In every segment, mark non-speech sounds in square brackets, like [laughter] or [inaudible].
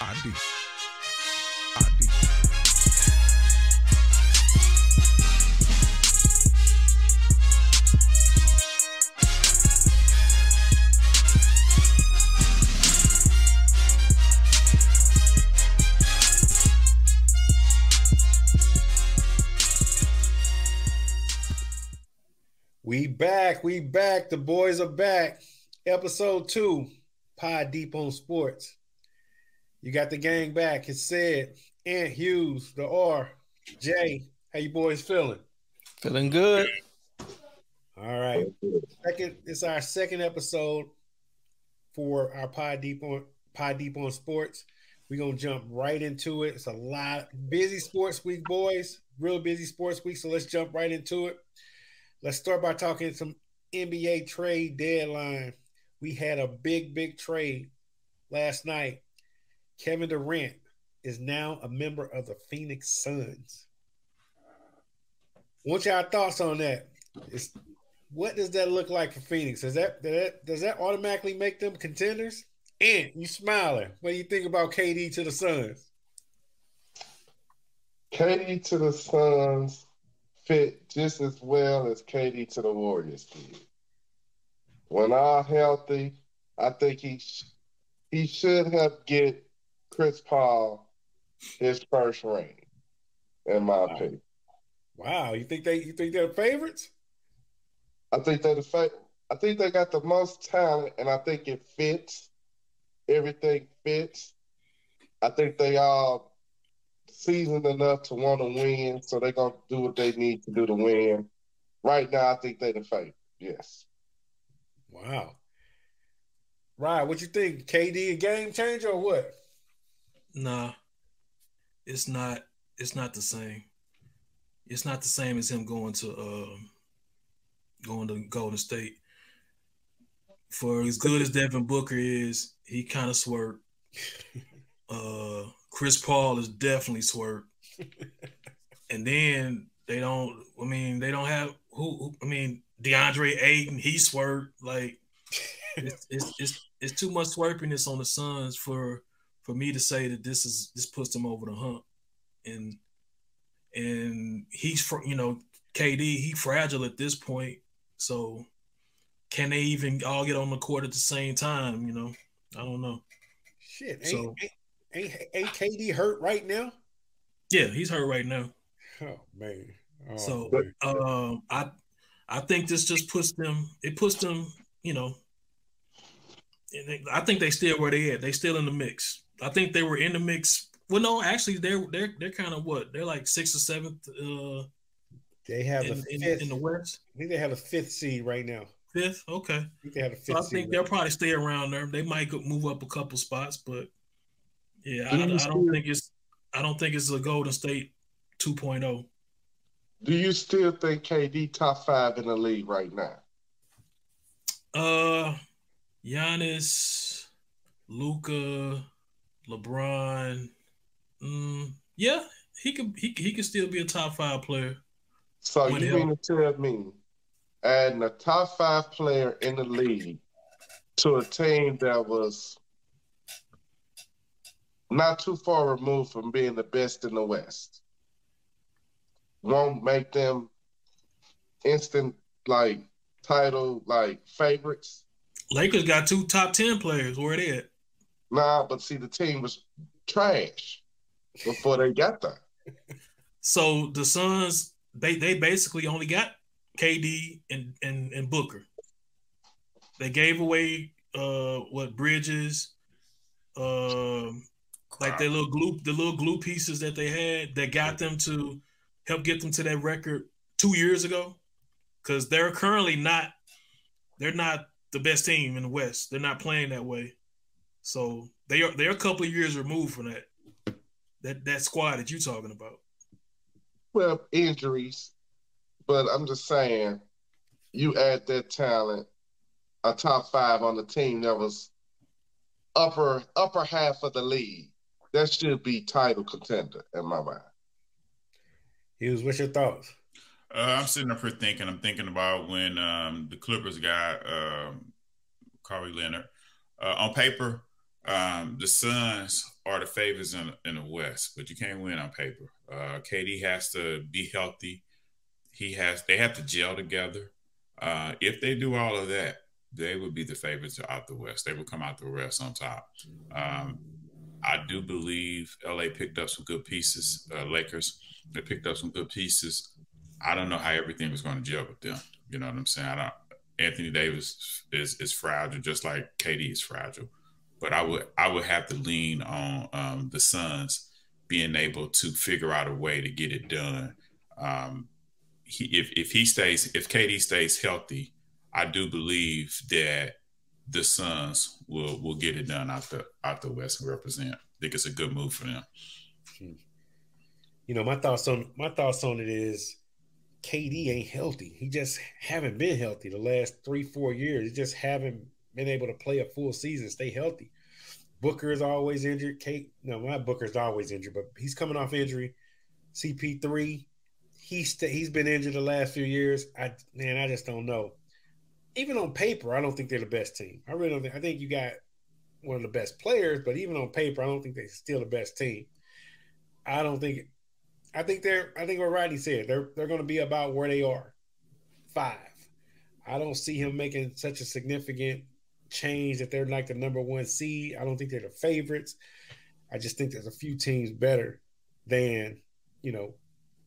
ID. ID. We back. We back. The boys are back. Episode two, Pod Deep on Sports. You got the gang back. It's said, Ant Hughes, the R, Jay. How you boys feeling? Feeling good. All right. Second, it's our second episode for our Pod Deep on Pod Deep on Sports. We're gonna jump right into it. It's a lot busy sports week, boys. Real busy sports week. So let's jump right into it. Let's start by talking some NBA trade deadline. We had a big, big trade last night. Kevin Durant is now a member of the Phoenix Suns. What's y'all thoughts on that? Is what does that look like for Phoenix? Does that, does that does that automatically make them contenders? And you smiling. What do you think about KD to the Suns? KD to the Suns fit just as well as KD to the Warriors did. When all healthy, I think he sh- he should have get Chris Paul his first ring, in my Wow. opinion. Wow, you think they you think they're favorites? I think they're the fa- I think they got the most talent, and I think it fits. Everything fits. I think they all seasoned enough to want to win, so they're gonna do what they need to do to win. Right now, I think they're the favorite. Yes. Wow. Right, what you think? KD a game changer or what? Nah, it's not. It's not the same. It's not the same as him going to um, going to Golden State. For as good as Devin Booker is, he kind of swerved. [laughs] Uh, Chris Paul is definitely swerved. and then they don't. I mean, they don't have who. who I mean, DeAndre Ayton, he swerved. Like it's, it's it's it's too much swerviness on the Suns for for me to say that this is this puts them over the hump. And and he's you know KD he fragile at this point. So can they even all get on the court at the same time? You know, I don't know. Shit, ain't, So- ain't, ain't, ain't KD hurt right now? Yeah, he's hurt right now. Oh man. Oh, So man. um, I I think this just puts them. It puts them. You know. and they- I think they still where they at. They still in the mix. I think they were in the mix. Well, no, actually, they're they're they're kind of what they're like sixth or seventh uh, they have in, the fifth. in the West. I think they have a fifth seed right now. Fifth, okay. I think they have a fifth So I think right they'll probably stay around there. They might move up a couple spots, but yeah, I, Do you I don't still- think it's I don't think it's a Golden State oh. 2.0. Do you still think KD top five in the league right now? Uh, Giannis, Luka, LeBron. Mm, yeah, he could he he could still be a top five player. So you mean to tell me adding a top five player in the league to a team that was not too far removed from being the best in the West won't make them instant like title like favorites? Lakers got two top ten players. Where they at? Nah, but see the team was trash before they got there. So the Suns they they basically only got KD and and, and Booker. They gave away uh what Bridges, um like their little glue the little glue pieces that they had that got them to help get them to that record two years ago. Cause they're currently not they're not the best team in the West. They're not playing that way. So they are they're a couple of years removed from that. That that squad that you're talking about. Well, injuries, but I'm just saying, you add that talent, a top five on the team that was upper upper half of the league. That should be title contender in my mind. Hughes, what's your thoughts? Uh, I'm sitting up here thinking. I'm thinking about when um, the Clippers got um, Kawhi Leonard. Uh, on paper, Um, the Suns are the favorites in, in the West, but you can't win on paper. Uh, KD has to be healthy. He has. They have to gel together. Uh, if they do all of that, they would be the favorites out the West. They would come out the West on top. Um, I do believe LA picked up some good pieces. Uh, Lakers, they picked up some good pieces. I don't know how everything was going to gel with them. You know what I'm saying? I don't. Anthony Davis is is fragile, just like KD is fragile. But I would I would have to lean on um, the Suns being able to figure out a way to get it done. Um, he, if if he stays, if KD stays healthy, I do believe that the Suns will will get it done out the out the West and represent. I think it's a good move for them. You know, my thoughts on my thoughts on it is KD ain't healthy. He just haven't been healthy the last three, four years. He just haven't been able to play a full season, stay healthy. Booker is always injured. Kate, no, my Booker's always injured, but he's coming off injury. CP3, he's st- he's been injured the last few years. I man, I just don't know. Even on paper, I don't think they're the best team. I really don't think. I think you got one of the best players, but even on paper, I don't think they're still the best team. I don't think. I think they're. I think what Rodney said. They're they're going to be about where they are, five. I don't see him making such a significant change that they're like the number one seed. I don't think they're the favorites. I just think there's a few teams better than you know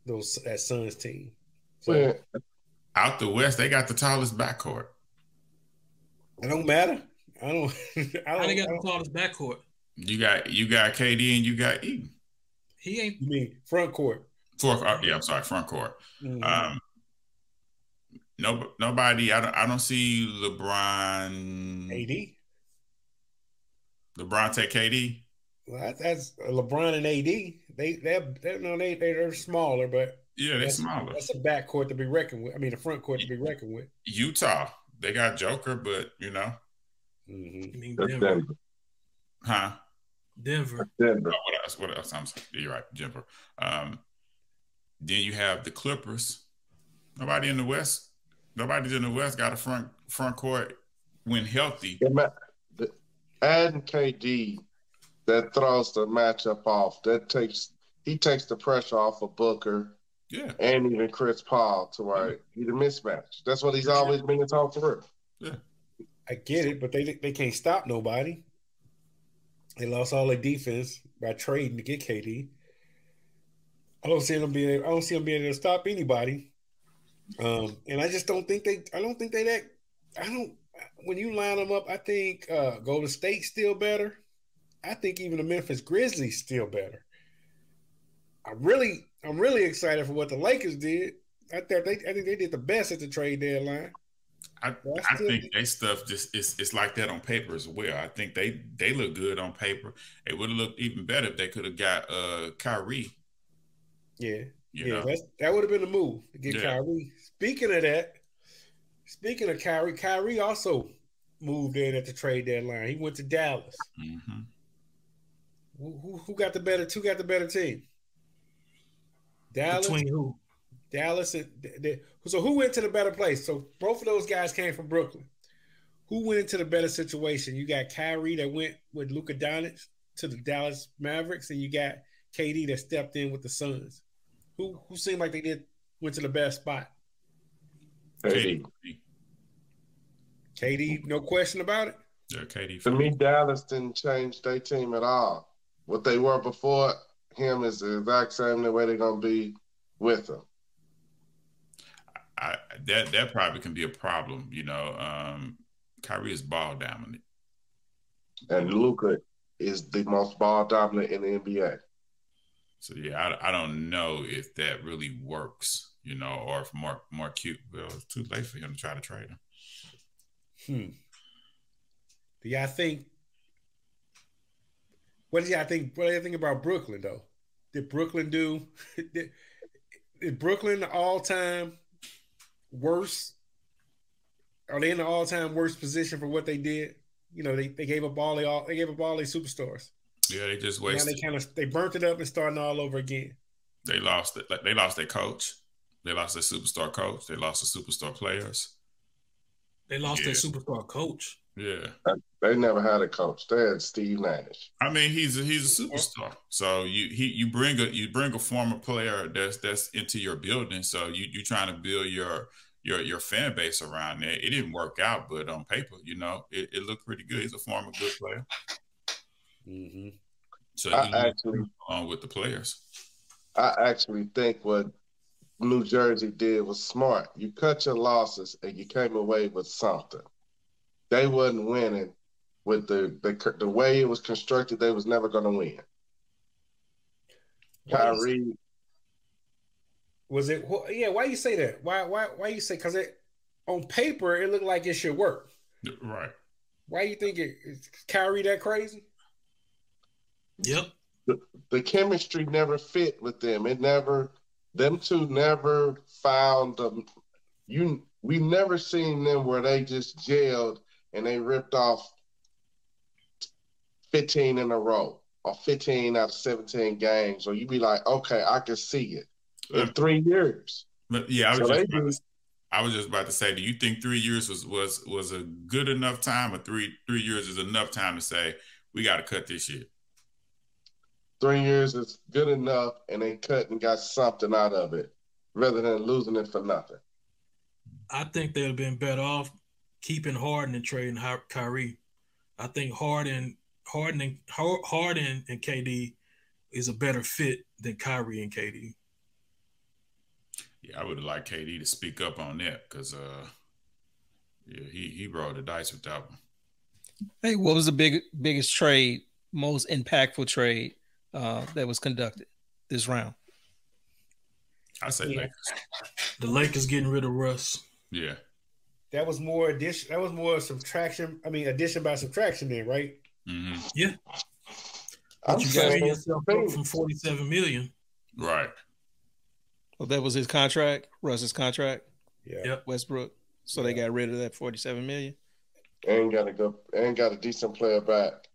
those that Suns team. So Man, Out the West, they got the tallest backcourt. it don't matter. I don't. [laughs] I don't, they got the don't tallest backcourt? You got you got KD and you got Ayton. He ain't. you mean front court? Fourth, uh, yeah, I'm sorry, front court. Mhm. Um, no, nobody. I don't. I don't see LeBron. AD. LeBron take KD. Well, that's LeBron and AD. They they're, they're no they they're smaller, but Yeah, they that's, smaller. that's a back court to be reckoned with. I mean, a front court to be reckoned with. Utah, they got Joker, but you know, Mhm. I mean, that's Denver. Denver. huh? Denver. Denver. Oh, what else? What else? I'm sorry. You're right, Denver. Um, then you have the Clippers. Nobody in the West. Nobody's in the West got a front front court when healthy. Yeah, man, the- Adding KD that throws the matchup off. That takes he takes the pressure off of Booker Yeah, and even Chris Paul to where he's a mismatch. That's what he's always been in talk Yeah. I get it, but they they can't stop nobody. They lost all their defense by trading to get KD. I don't see them being. I don't see them being able to stop anybody. Um, and I just don't think they. I don't think they that. I don't. When you line them up, I think uh, Golden State still better. I think even the Memphis Grizzlies still better. I really, I'm really excited for what the Lakers did. I thought they. I think they did the best at the trade deadline. I, I think they stuff just it's it's like that on paper as well. I think they they look good on paper. It would have looked even better if they could have got uh Kyrie. Yeah, You yeah, that's, that would have been the move to get Yeah. Kyrie. Speaking of that, speaking of Kyrie, Kyrie also moved in at the trade deadline. He went to Dallas. hmm Who, who, who got the better? Who got the better team? Dallas, Between who? Dallas, and so who went to the better place? So both of those guys came from Brooklyn. Who went into the better situation? You got Kyrie that went with Luka Doncic to the Dallas Mavericks, and you got KD that stepped in with the Suns. Who who seemed like they did went to the best spot? KD. KD, no question about it. Yeah, KD. To me, Dallas didn't change their team at all. What they were before him is the exact same the way they're gonna be with him. I, that that probably can be a problem. You know, um, Kyrie is ball dominant. And Luka is the most ball dominant in the NBA. So yeah, I, I don't know if that really works. You know, or if Mark Mark Cute. Well, it's too late for him to try to trade him. Hmm. Do y'all think? What do y'all think? What do you think about Brooklyn though? Did Brooklyn do? [laughs] Did, is Brooklyn the all-time worst? Are they in the all-time worst position for what they did? You know, they, they gave up all they all they gave up all their superstars. Yeah, they just Now wasted. they kind of they burnt it up and starting all over again. They lost. it. They lost their coach. They lost their superstar coach. They lost the superstar players. They lost their superstar coach. Yeah. They never had a coach. They had Steve Nash. I mean, he's a, he's a superstar. So you he you bring a you bring a former player that's that's into your building. So you you trying to build your your your fan base around there. It didn't work out, but on paper, you know, it, it looked pretty good. He's a former good player. Mm-hmm. So I actually, on with the players. I actually think what New Jersey did was smart. You cut your losses and you came away with something. They wasn't winning with the the, the way it was constructed. They was never going to win. Kyrie, Was it? wh- Yeah. Why you say that? Why? Why? Why you say? Because it on paper it looked like it should work. Right. Why you think it? Is Kyrie that crazy? Yep. the chemistry never fit with them. It never, them two never found them. You, we never seen them where they just jailed and they ripped off 15 in a row or 15 out of 17 games. Or you be like, okay, I can see it in uh, three years. Yeah, I was So just about to, I was just about to say, do you think three years was was was a good enough time, or three three years is enough time to say we got to cut this shit? Three years is good enough, and they cut and got something out of it rather than losing it for nothing. I think they'd have been better off keeping Harden and trading Hy- Kyrie. I think Harden, Harden, and, Harden and KD is a better fit than Kyrie and KD. Yeah, I would have liked KD to speak up on that because uh, yeah, he he rolled the dice with that one. Hey, what was the big biggest trade, most impactful trade uh, that was conducted this round? I say Yeah. Lakers. The Lakers getting rid of Russ. Yeah, That was more addition. That was more subtraction. I mean, addition by subtraction. Then, right? hmm I'm But you saying got yourself from 47 million. right. Well, that was his contract, Russ's contract, Yeah. Yep. Westbrook. So they got rid of that forty-seven million. and got a good and got a decent player back.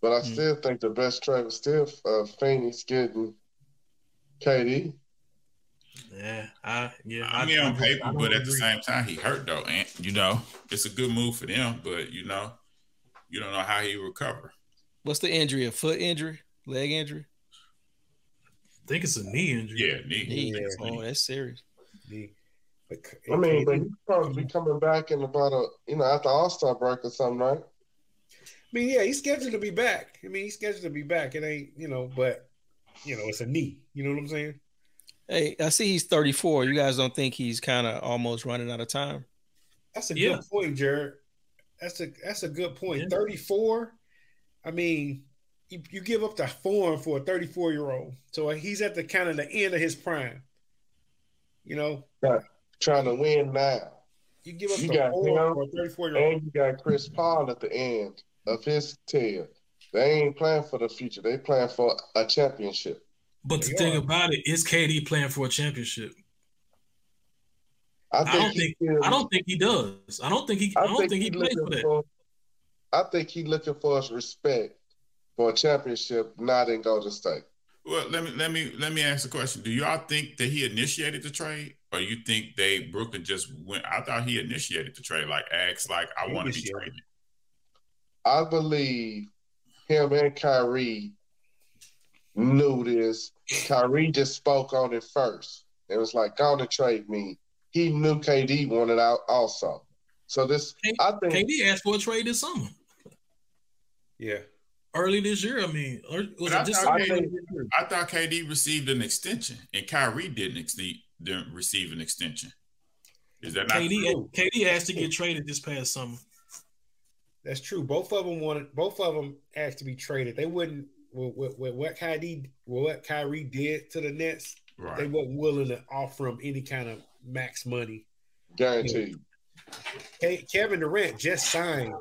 But I Mm. still think the best trade was still uh, Phoenix getting KD. Yeah, I yeah. I mean, on paper, don't but at the same time, he hurt though, and you know, it's a good move for them. But you know, you don't know how he recover. What's the injury? A foot injury, leg injury? I think it's a knee injury. Yeah, knee. Knee. Yeah. Oh, that's serious. The, but K- I mean, but he's supposed to be coming back in about a you know after All Star break or something, right? I mean, yeah, he's scheduled to be back. I mean, he's scheduled to be back. It ain't, you know, but you know, it's a knee. You know what I'm saying? Hey, I see he's thirty-four. You guys don't think he's kind of almost running out of time? That's a Yeah. good point, Jared. That's a that's a good point. Yeah. 34. I mean, you, you give up the form for a 34 year old. So he's at the kind of the end of his prime. You know, Trying to win now, you give up You the got form him, for a 34 year old. and you got Chris Paul at the end of his tail. They ain't playing for the future. They playing for a championship. But the They thing about it is KD playing for a championship. I I don't think still- I don't think he does. I don't think he I, don't think, he plays for looking that. for. I think he looking for his respect for a championship, not in Golden State. Well, let me let me let me ask a question. Do y'all think that he initiated the trade, or you think they Brooklyn just went? I thought he initiated the trade, like asked, like I want to be traded. I believe him and Kyrie knew this. Kyrie just spoke on it first. It was like, go on trade me. He knew KD wanted out also. So this, K- I think, KD asked for a trade this summer, Yeah. early this year. I mean, or was But I it thought summer? KD I thought KD received an extension, and Kyrie didn't, ex- didn't receive an extension. Is that not KD true? KD asked to get traded this past summer. That's true. Both of them wanted. Both of them asked to be traded. They wouldn't. With, with, with what Kyrie, what Kyrie did to the Nets, they Right. wasn't willing to offer him any kind of max money. guaranteed. Ke- Kevin Durant just signed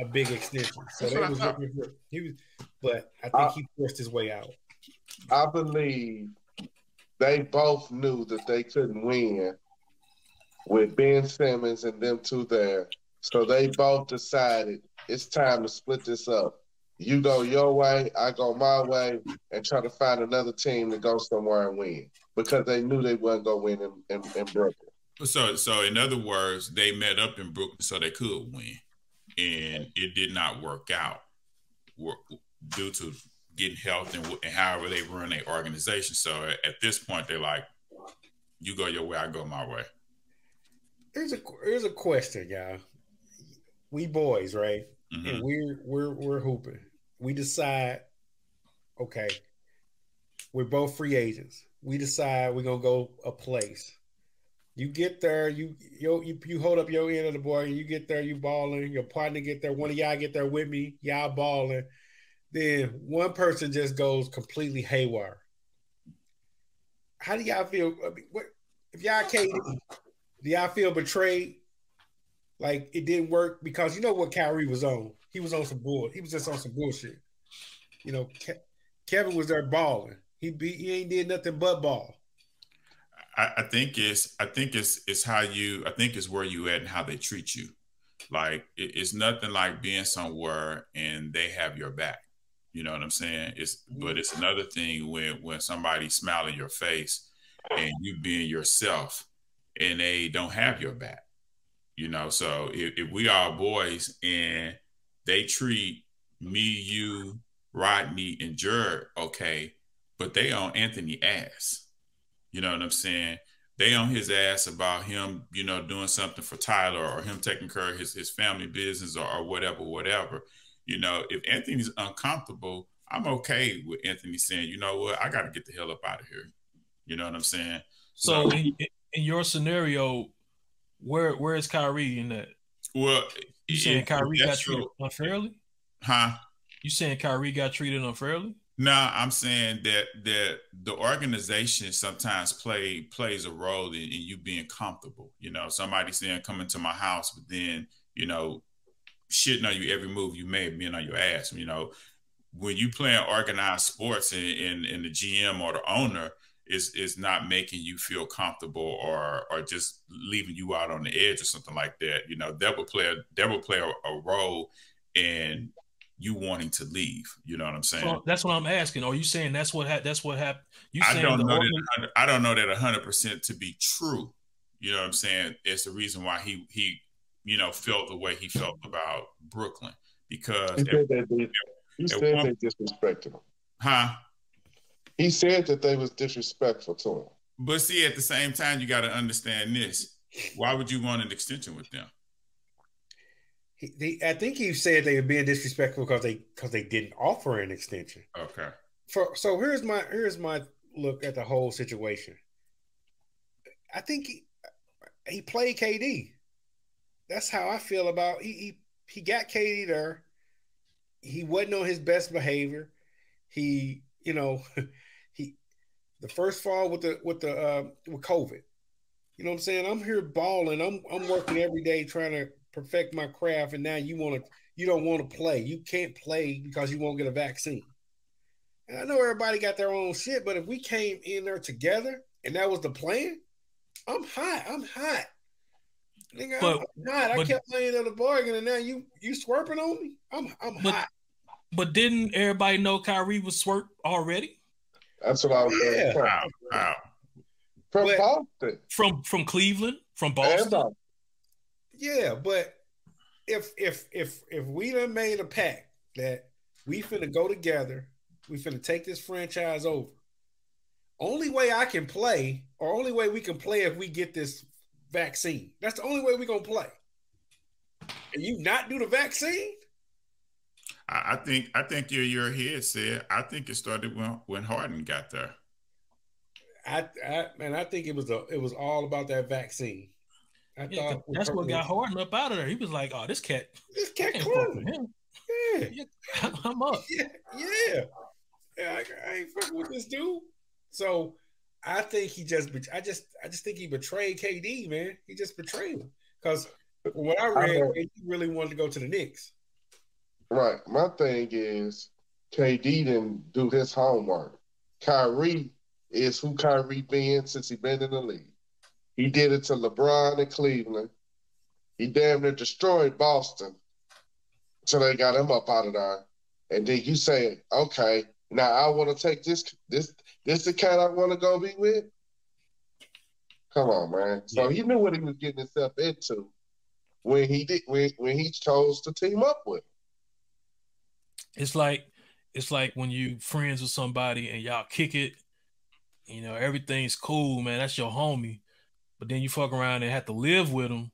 a big extension, so they was looking for. He was, but I think Uh, he forced his way out. I believe they both knew that they couldn't win with Ben Simmons and them two there. So they both decided it's time to split this up. You go your way, I go my way, and try to find another team to go somewhere and win because they knew they wasn't going to win in, in, in Brooklyn. So, so in other words, they met up in Brooklyn so they could win. and it did not work out due to getting health and, and however they run their organization. So at, at this point, they're like, "You go your way, I go my way." Here's a here's a question, y'all. We boys, right? Mhm. And we're we're we're hooping. We decide, okay, we're both free agents. We decide we're gonna go a place. You get there, you you you, you hold up your end of the board, and you get there, you balling. Your partner get there, one of y'all get there with me, y'all balling. Then one person just goes completely haywire. How do y'all feel? I mean, what if y'all KD? Do y'all feel betrayed? Like it didn't work because you know what Kyrie was on. He was on some bull. He was just on some bullshit. You know, Ke- Kevin was there balling. He be he ain't did nothing but ball. I, I think it's I think it's it's how you I think it's where you at and how they treat you. Like it, it's nothing like being somewhere and they have your back. You know what I'm saying? It's but it's another thing when when somebody smile in your face and you being yourself and they don't have your back. You know, so if, if we are boys and they treat me, you, Rodney, and Jared okay, but they on Anthony ass. You know what I'm saying? They on his ass about him, you know, doing something for Tyler or him taking care of his, his family business or, or whatever, whatever. You know, if Anthony's uncomfortable, I'm okay with Anthony saying, you know what, I got to get the hell up out of here. You know what I'm saying? So in, in your scenario, where where is Kyrie in that? Well, You saying Kyrie got treated unfairly? huh? You saying Kyrie got treated unfairly? No, I'm saying that that the organization sometimes play plays a role in, in you being comfortable. You know, somebody saying come into my house, but then you know, shitting on you every move you made, being on your ass. You know, when you playing organized sports and, and, and the GM or the owner is is not making you feel comfortable or or just leaving you out on the edge or something like that. You know, that would play a that would play a, a role in you wanting to leave. You know what I'm saying? So that's what I'm asking. Are you saying that's what ha- that's what happened? You I saying don't the know organ- that. I don't know that hundred percent to be true. You know what I'm saying? It's the reason why he he you know felt the way he felt about Brooklyn because He said that they, he at said one- they disrespected him. huh. He said that they was disrespectful to him. But see, at the same time, you got to understand this. Why would you want an extension with them? He, they, I think he said they were being disrespectful because they because they didn't offer an extension. Okay. For so here's my here's my look at the whole situation. I think he, he played KD. That's how I feel about he he, he got KD there. He wasn't on his best behavior. He you know he [laughs] the first fall with the with the uh, with COVID. You know what I'm saying? I'm here balling. I'm I'm working every day trying to perfect my craft, and now you want to you don't want to play. You can't play because you won't get a vaccine. And I know everybody got their own shit, but if we came in there together and that was the plan, I'm hot. I'm hot. Nigga, But- I'm hot. I kept playing at the bargain, and now you you swerping on me. I'm I'm But- hot. But didn't everybody know Kyrie was swerved already That's what I was Yeah. saying. Wow. Wow. From But- Boston. from from Cleveland, from Boston? Boston. Yeah, but if if if if we done made a pact that we finna go together, we finna take this franchise over. Only way I can play, or only way we can play if we get this vaccine. That's the only way we gonna play. And you not do the vaccine? I, I think I think your your head said. I think it started when when Harden got there. I, I man, I think it was a it was all about that vaccine. I Yeah, 'cause thought that's what got Harden up out of there. He was like, "Oh, this cat, This cat can't fuck with clean. him. Yeah. [laughs] I'm up." yeah, yeah. Yeah, I, I ain't fucking with this dude. So I think he just, I just, I just think he betrayed KD, man. He just betrayed him because from what I read, know. he really wanted to go to the Knicks. Right. My thing is KD didn't do his homework. Kyrie is who Kyrie been since he been in the league. He did it to LeBron in Cleveland. He damn near destroyed Boston. So they got him up out of there. And then you say, okay, now I want to take this this this the cat I want to go be with. Come on, man. So he knew what he was getting himself into. when he did when when he chose to team up with. It's like it's like when you friends with somebody and y'all kick it, you know, everything's cool, man. That's your homie. But then you fuck around and have to live with them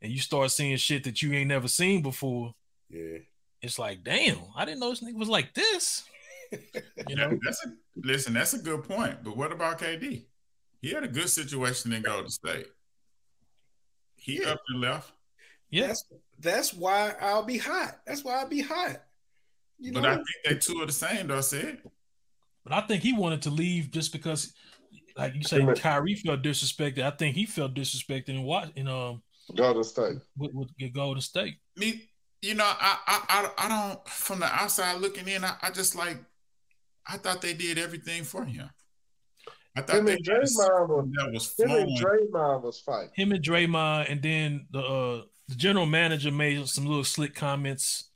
and you start seeing shit that you ain't never seen before. Yeah. It's like, damn, I didn't know this nigga was like this. You know, [laughs] that's a listen. That's a good point. But what about KD? He had a good situation in Golden State. He Yeah. up and left, yeah. That's that's why I'll be hot. That's why I'll be hot. You know, but I think they two are the same. Though I said But I think he wanted to leave just because, like you say, Right. Kyrie felt disrespected. I think he felt disrespected in what in um Golden State. with, with Golden State. me. You know, I I I, I don't. From the outside looking in, I, I just like. I thought they did everything for him. I thought Him they and had a Draymond was that was him and. Draymond was fighting. Him and Draymond, and then the uh, the general manager made some little slick comments,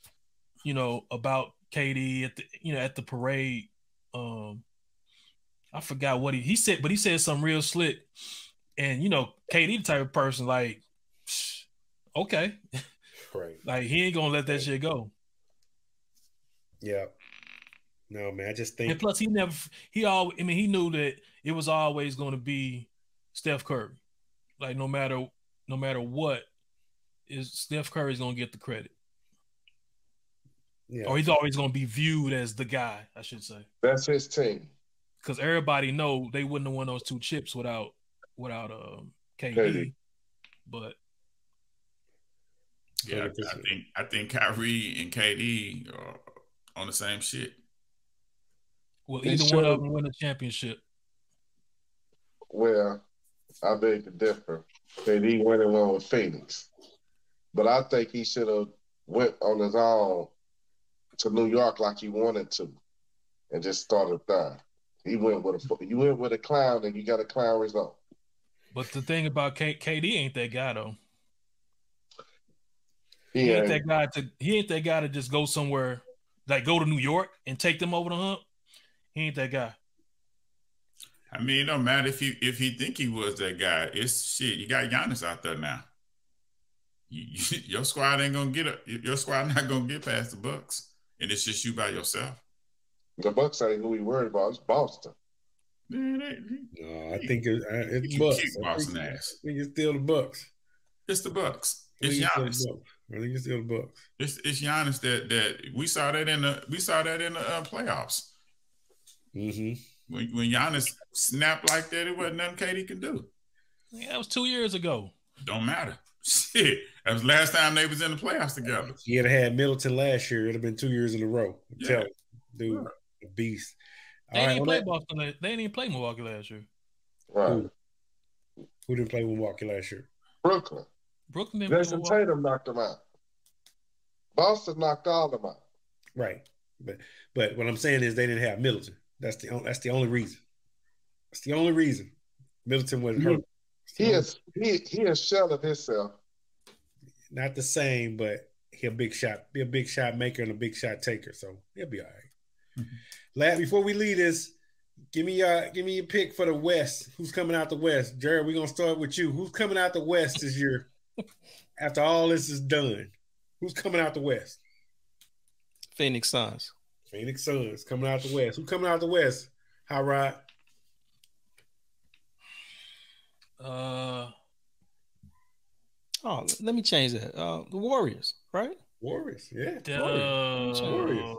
you know, about KD at the you know at the parade. Um, I forgot what he he said, but he said something real slick. And you know, KD the type of person like, "Psh, okay, right. [laughs] like he ain't gonna let that shit go. Yeah. No, man. I just And think plus, he never he all I mean he knew that it was always going to be Steph Curry. Like no matter no matter what, is Steph Curry's going to get the credit, yeah. or he's always going to be viewed as the guy. I should say That's his team. because everybody know they wouldn't have won those two chips without without um KD. KD. But Yeah, I, I think I think Kyrie and KD are on the same shit. will They either one of them win a championship? Well, I beg to differ. That he went and went with Phoenix, but I think he should have went on his own to New York like he wanted to, and just started there. He went with a you went with a clown, and you got a clown result. But the thing about K- KD ain't that guy though. He He ain't ain't, that guy to he ain't that guy to just go somewhere like go to New York and take them over the hump. He ain't that guy. I mean, it don't matter if he if he think he was that guy. It's shit. You got Giannis out there now. You, you- [laughs] your squad ain't gonna get it. Your squad not gonna get past the Bucks, and it's just you by yourself. the Bucks ain't who we worried about. It's Boston. Man, they- no, I think it, uh, it's You Bucks. kick I Boston think, ass. I think it's still the Bucks. It's the Bucks. It's Giannis. the Bucks. I think it's still the Bucks. It's it's Giannis that that we saw that in the we saw that in the uh, playoffs. Mm-hmm. When when Giannis snapped like that, it wasn't nothing KD could do. Yeah, that was two years ago. Don't matter. Shit, that was the last time they was in the playoffs together. He had had Middleton last year. It'd have been two years in a row. I'm Yeah. telling you, dude, a beast. They All right, didn't on play that- Boston. la- They didn't even play Milwaukee last year. Right. Who? Who didn't play Milwaukee last year? Brooklyn. Brooklyn didn't play Jayson Milwaukee. Tatum knocked them out. Boston knocked all of them out. Right. But but what I'm saying is they didn't have Middleton. That's the on- that's the only reason. That's the only reason. Middleton wasn't hurt. Mm-hmm. It's the He is he he is shell of himself. not the same, but he a big shot, be a big shot maker and a big shot taker. So he'll be all right. Lad, before we leave this, give me uh give me your pick for the West. Who's coming out the West? Jared, we're gonna start with you. Who's coming out the West this year [laughs] after all this is done? Who's coming out the West? Phoenix Suns. Phoenix Suns coming out the West. Who coming out the West? Hot Rod. Uh, Oh, let me change that. Uh, the Warriors, right? Warriors. Yeah. the- Warriors.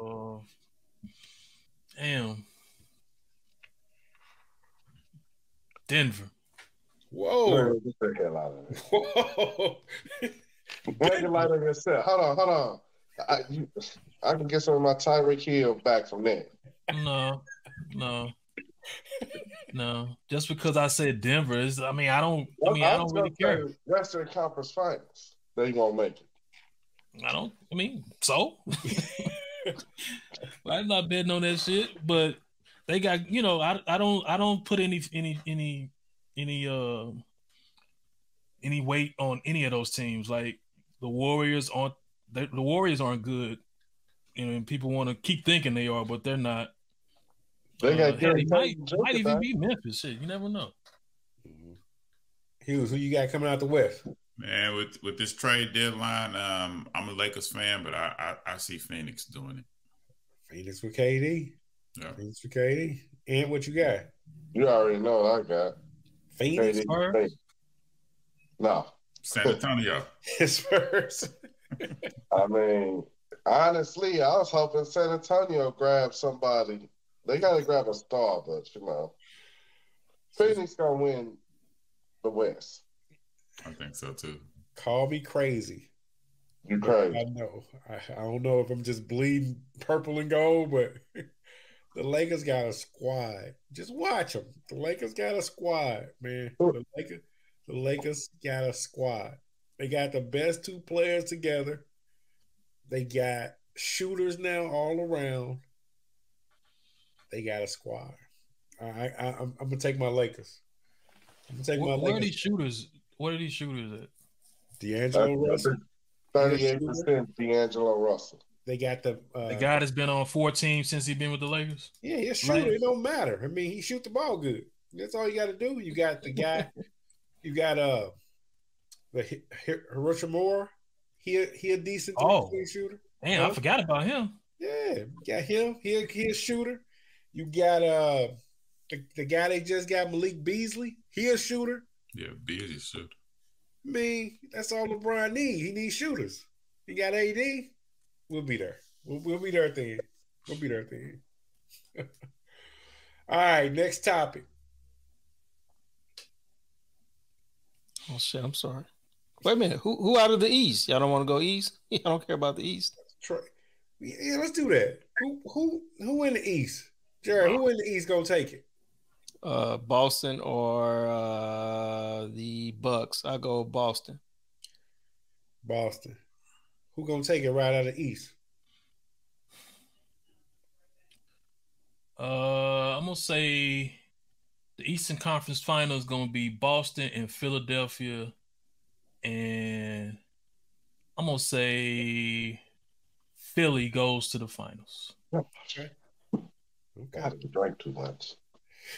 uh, damn. Denver. Whoa. Get the out of. Whoa. Make it light on yourself. Hold on, hold on. I, you, I can get some of my Tyreek Hill back from that. No, no, no. Just because I said Denver is, I mean, I don't. I mean, I was don't really care. Western Conference Finals. They won't make it. I don't. I mean, so [laughs] I'm not betting on that shit. But they got, you know, I I don't I don't put any any any any uh any weight on any of those teams. Like the Warriors aren't the, the Warriors aren't good. You know, and people want to keep thinking they are, but they're not. They Uh, got hell, Gary they might, Payton Joker might even be Memphis. Shit, you never know. Hughes, who you got coming out the West? Man, with with this trade deadline, um, I'm a Lakers fan, but I, I I see Phoenix doing it. Phoenix with KD. Yeah. Phoenix with KD. And what you got? You already know what I got. Phoenix KD. No, [laughs] San Antonio. [laughs] Spurs. I mean, honestly, I was hoping San Antonio grab somebody. They got to grab a star, but you know, Phoenix gonna win the West. I think so too. Call me crazy. You I crazy? I know. I, I don't know if I'm just bleeding purple and gold, but [laughs] the Lakers got a squad. Just watch them. The Lakers got a squad, man. The Lakers, the Lakers got a squad. They got the best two players together. They got shooters now all around. They got a squad. I, I, I'm, I'm gonna take my Lakers. I'm gonna take Where, my where are these shooters? What are these shooters at? D'Angelo Russell. Thirty-eight percent D'Angelo Russell. They got the uh, The guy that's been on four teams since he's been with the Lakers. Yeah, he's shooter. Man. It don't matter. I mean, he shoot the ball good. That's all you got to do. You got the guy. [laughs] you got uh the Hi- Hi- Hiroshima. He a, he a decent Oh. shooter. Damn, Huh? I forgot about him. Yeah, you got him. He a, he a shooter. You got uh the, the guy they just got Malik Beasley. He a shooter. Yeah, Beasley shoot. I mean, that's all LeBron need. He needs shooters. He got AD. We'll be there. We'll, we'll be there at the end. We'll be there at the end. [laughs] all right, next topic. Oh shit, I'm sorry. Wait a minute. Who who out of the East? Y'all don't want to go East? [laughs] I don't care about the East. Troy. Yeah, let's do that. Who who who in the East? Jared, who in the East gonna take it? Uh, Boston or uh, the Bucks. I go Boston. Boston. Who gonna take it right out of the East? Uh, I'm gonna say the Eastern Conference Final is gonna be Boston and Philadelphia, and I'm gonna say Philly goes to the finals. Okay. God, you drank too much.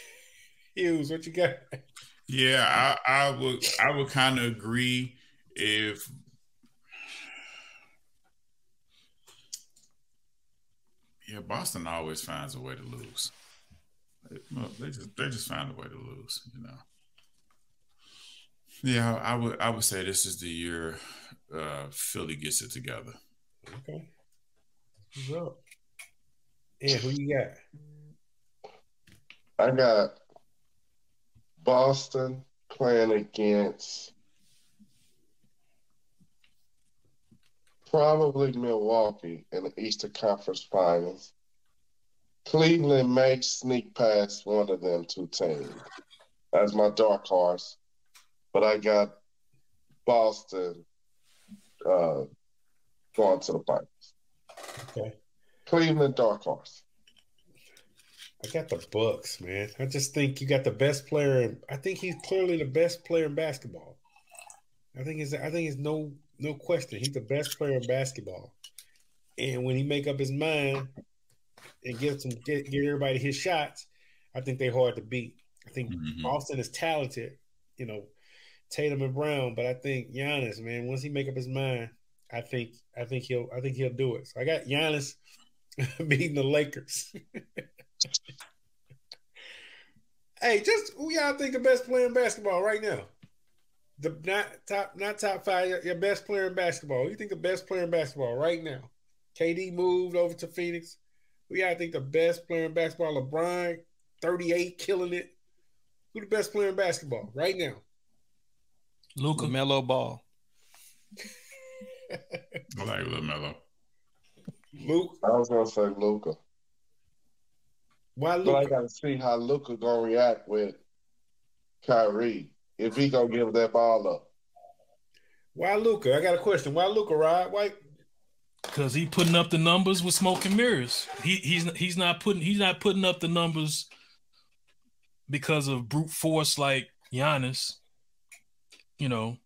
[laughs] Hughes, what you got? Yeah, I, I would I would kind of agree if yeah, Boston always finds a way to lose. They, well, they just they just find a way to lose, you know. Yeah, I would I would say this is the year uh, Philly gets it together. Okay. Who's up? Yeah, who you got? I got Boston playing against probably Milwaukee in the Eastern Conference Finals. Cleveland may sneak past one of them two teams. That's my dark horse. But I got Boston uh, going to the finals. Okay. Cleveland dark horse. I got the Bucks, man. I just think you got the best player. in- I think he's clearly the best player in basketball. I think it's. I think it's no no question. He's the best player in basketball. And when he make up his mind and get some get, get everybody his shots, I think they're hard to beat. I think Mhm. Boston is talented, you know, Tatum and Brown, but I think Giannis, man, once he make up his mind, I think I think he'll I think he'll do it. So I got Giannis [laughs] beating the Lakers. [laughs] hey, just who y'all think the best player in basketball right now? The not top not top five, your- your best player in basketball. Who you think the best player in basketball right now? KD moved over to Phoenix. Who y'all think the best player in basketball? LeBron, 38, killing it. Who the best player in basketball right now? Luka, Mello Ball. I like LaMelo. Luke. I was gonna say Luka. Why But I gotta see how Luka gonna react with Kyrie. If he gonna give that ball up. Why Luka? I got a question. Why Luka, Rod? Why? because he putting up the numbers with smoke and mirrors. He he's he's not putting he's not putting up the numbers because of brute force like Giannis, you know,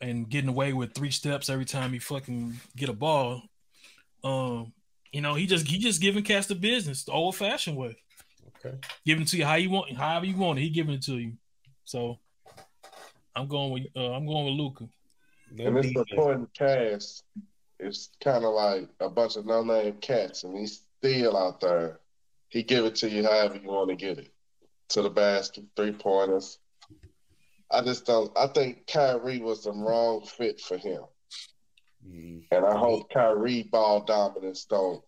and getting away with three steps every time he fucking get a ball. Um, you know, he just he just giving cast the business the old fashioned way, Okay. giving it to you how you want, however you want it. He giving it to you. So I'm going with uh, I'm going with Luka. No and this supporting cast is kind of like a bunch of no-name cats, and he's still out there. He give it to you however you want to get it to the basket, three pointers. I just don't. I think Kyrie was the wrong fit for him, Mhm. and I hope Kyrie ball dominance don't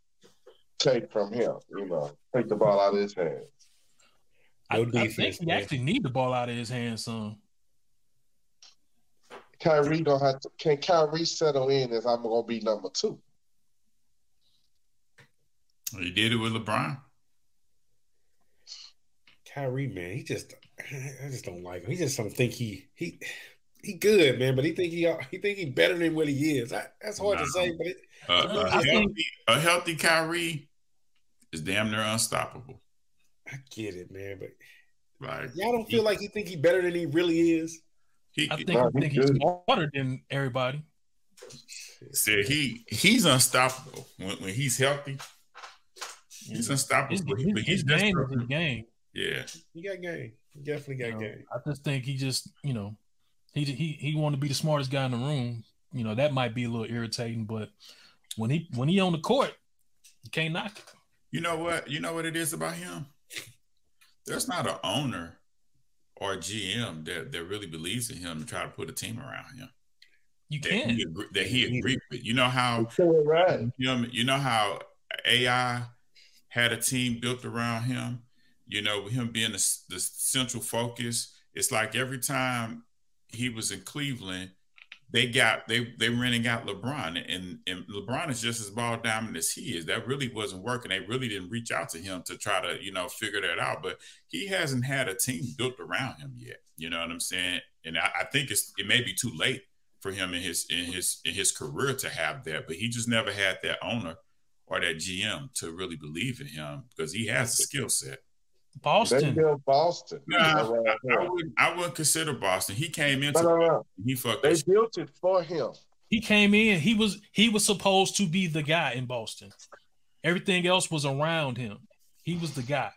take from him. You know, take the ball out of his hands. I, No I think he man. actually need the ball out of his hands some. Kyrie don't have to. Can Kyrie settle in as I'm gonna be number two? He did it with LeBron. Kyrie, man, he just I just don't like him. He just don't think he he he good, man, but he think he he think he better than what he is. I, that's hard to say, but it, Uh, a, I think- healthy, a healthy Kyrie is damn near unstoppable. I get it, man. But Like y'all don't feel like he think he better than he really is. he I think, No, I think he's he's good. smarter than everybody. said he he's unstoppable when, when he's healthy. He's unstoppable. his, but his he's just game is game. yeah. He got game. He definitely got You know, game. I just think he just, you know, he he he want to be the smartest guy in the room. You know, that might be a little irritating, but when he when he on the court, you can't knock it. You know what? You know what it is about him. There's not an owner or GM that, that really believes in him and try to put a team around him You that can. he, agree, that he agreed with. You know how Right. you know, you know how AI had a team built around him. You know, him being the, the central focus. It's like every time he was in Cleveland, they got they they went and got LeBron, and and LeBron is just as ball dominant as he is. That really wasn't working. They really didn't reach out to him to try to you know figure that out. But he hasn't had a team built around him yet. You know what I'm saying? And I, I think it's it may be too late for him in his in his in his career to have that. But he just never had that owner or that GM to really believe in him because he has a skill set. They Boston. built Boston. Nah, I, I wouldn't I wouldn't consider Boston. He came into No, no, no. he fucked They us. built it for him. He came in. He was he was supposed to be the guy in Boston. Everything else was around him. He was the guy.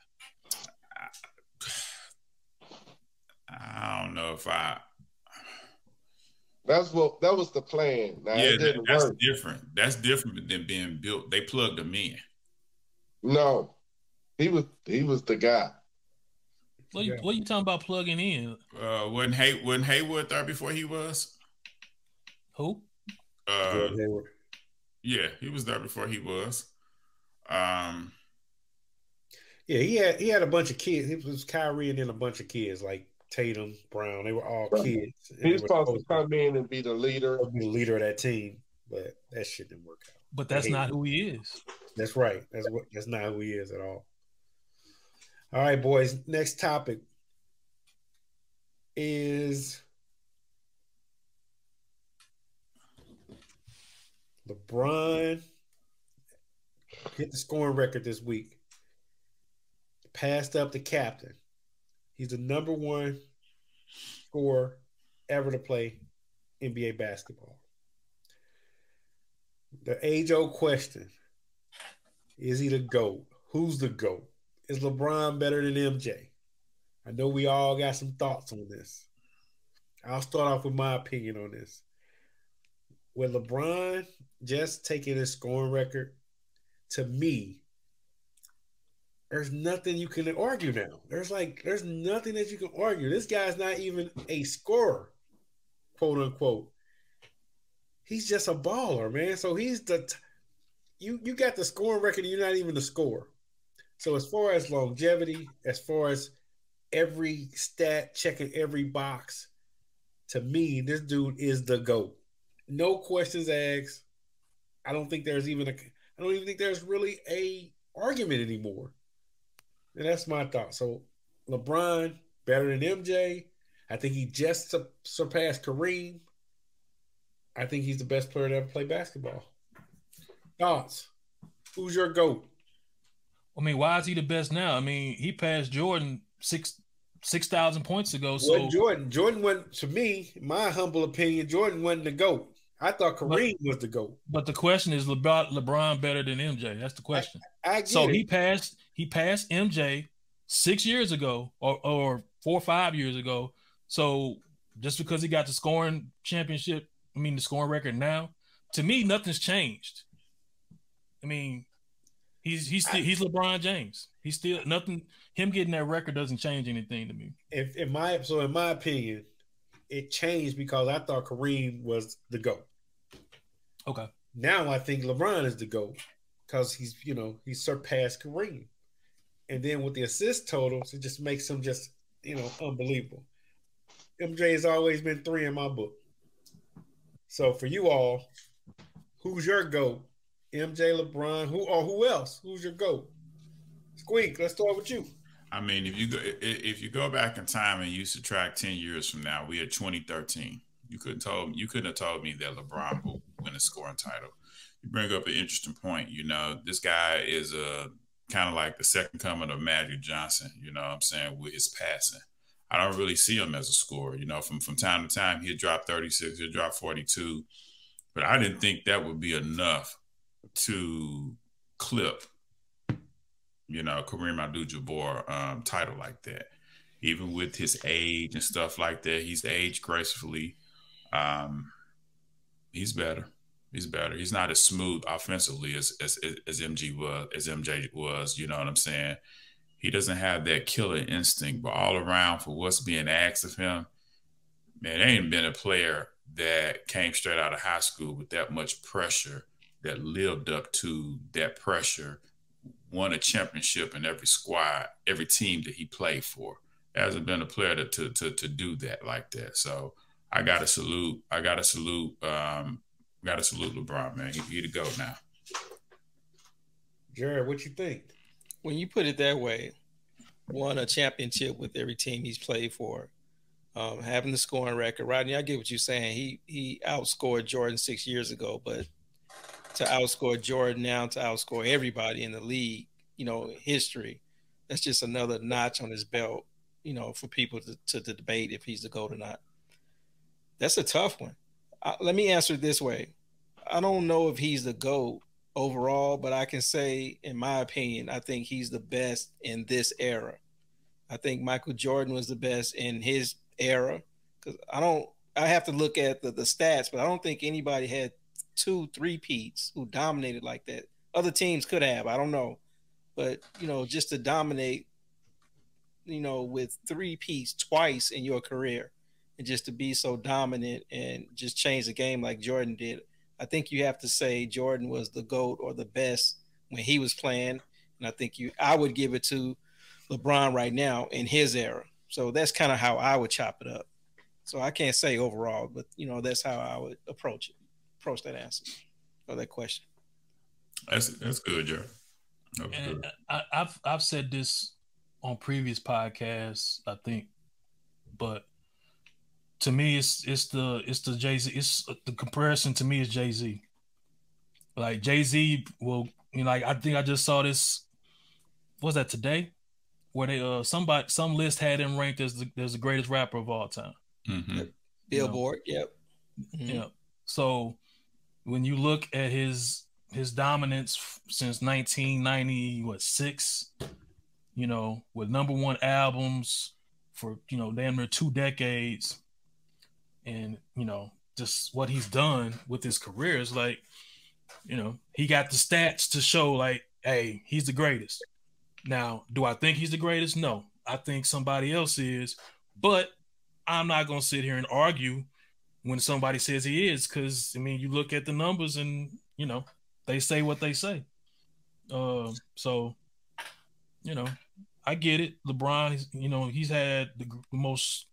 I don't know if I That's what that was the plan. Now yeah it that, didn't that's work. different. That's different than being built. They plugged him in. No, he was he was the guy. What, you, Yeah. what you talking about plugging in? Uh, wasn't Hay wasn't Hayward there before he was? Who? Uh, yeah, he was there before he was. Um, Yeah, he had he had a bunch of kids. It was Kyrie and then a bunch of kids like Tatum, Brown. They were all Right. kids. and He was were supposed to come in and be the leader. be the leader of that team, but that shit didn't work out. But that's Hey. not who he is. That's right. That's what. That's not who he is at all. All right, boys. Next topic is LeBron hit the scoring record this week. Passed up the captain. He's the number one scorer ever to play NBA basketball. The age old question is he the GOAT? Who's the GOAT? Is LeBron better than MJ? I know we all got some thoughts on this. I'll start off with my opinion on this. With LeBron just taking his scoring record, to me, there's nothing you can argue now. There's like, there's nothing that you can argue. This guy's not even a scorer, quote unquote. He's just a baller, man. So he's the t- you you got the scoring record, you're not even the scorer. So as far as longevity, as far as every stat, checking every box, to me, this dude is the GOAT. No questions asked. I don't think there's even a I don't even think there's really a argument anymore. And that's my thought. So LeBron better than MJ. I think he just su- surpassed Kareem. I think he's the best player to ever play basketball. Thoughts? Who's your GOAT? I mean, why is he the best now? I mean, he passed Jordan six six thousand points ago. So Wasn't Jordan. Jordan went to me, my humble opinion, Jordan wasn't the GOAT. I thought Kareem was the GOAT. but the question is LeBron LeBron better than MJ? That's the question. I get So it. he passed he passed MJ six years ago or or four or five years ago. So just because he got the scoring championship I mean, the scoring record now, to me, nothing's changed. I mean, he's he's still, he's LeBron James. He's still nothing. Him getting that record doesn't change anything to me. If in my so in my opinion, it changed because I thought Kareem was the GOAT. Okay. Now I think LeBron is the GOAT because he's, you know, he surpassed Kareem. And then with the assist totals, it just makes him just, you know, unbelievable. MJ has always been three in my book. So for you all, who's your GOAT? MJ, LeBron, who or who else? Who's your GOAT? Squeak, let's start with you. I mean, if you go if you go back in time and you subtract ten years from now, we had 2013. You couldn't told you couldn't have told me that LeBron will win a scoring title. You bring up an interesting point. You know, this guy is uh, a kind of like the second coming of Magic Johnson. You know, what I'm saying with his passing. I don't really see him as a scorer. You know, from from time to time he'd drop 36, he'd drop 42, but I didn't think that would be enough to clip you know, Kareem Abdul-Jabbar um, title like that. Even with his age and stuff like that, he's aged gracefully. Um, he's better. He's better. He's not as smooth offensively as, as as MG was, as MJ was. You know what I'm saying? He doesn't have that killer instinct, but all around for what's being asked of him, man, there ain't been a player that came straight out of high school with that much pressure that lived up to that pressure won a championship in every squad, every team that he played for. There hasn't been a player to, to to to, do that like that. So I got to salute. I got to salute. Um, got to salute LeBron, man. He, he to go now. Jared, what you think? When you put it that way, won a championship with every team he's played for, um, having the scoring record. Rodney, I get what you're saying. He he outscored Jordan six years ago, but to outscore Jordan now to outscore everybody in the league, you know, history. That's just another notch on his belt, you know, for people to, to, to debate if he's the GOAT or not. That's a tough one. Uh, let me answer it this way. I don't know if he's the GOAT overall, but I can say, in my opinion, I think he's the best in this era. I think Michael Jordan was the best in his era because I don't. I have to look at the, the stats, but I don't think anybody had two three peats who dominated like that. Other teams could have, I don't know, but you know, just to dominate, you know, with three peats twice in your career, and just to be so dominant and just change the game like Jordan did, I think you have to say Jordan was the goat or the best when he was playing, and I think you, I would give it to LeBron right now in his era. So that's kind of how I would chop it up. So I can't say overall, but you know that's how I would approach it approach that answer or that question. That's that's good, Joe. and I, I've I've said this on previous podcasts, I think, but to me, it's it's the it's the Jay Z. It's the comparison to me is Jay Z. Like Jay Z will, you know, like I think I just saw this. Was that today? Where they uh somebody some list had him ranked as the as the greatest rapper of all time. Mm-hmm. Billboard, you know? yep. Mm-hmm. Yeah. So when you look at his his dominance since 1990 what six you know with number one albums for you know damn near two decades and you know just what he's done with his career is like you know he got the stats to show like hey he's the greatest. Now do i think he's the greatest? No. I think somebody else is. But i'm not going to sit here and argue when somebody says he is, because I mean, you look at the numbers and you know they say what they say. Uh, so you know, I get it. LeBron, you know, he's had the, the most,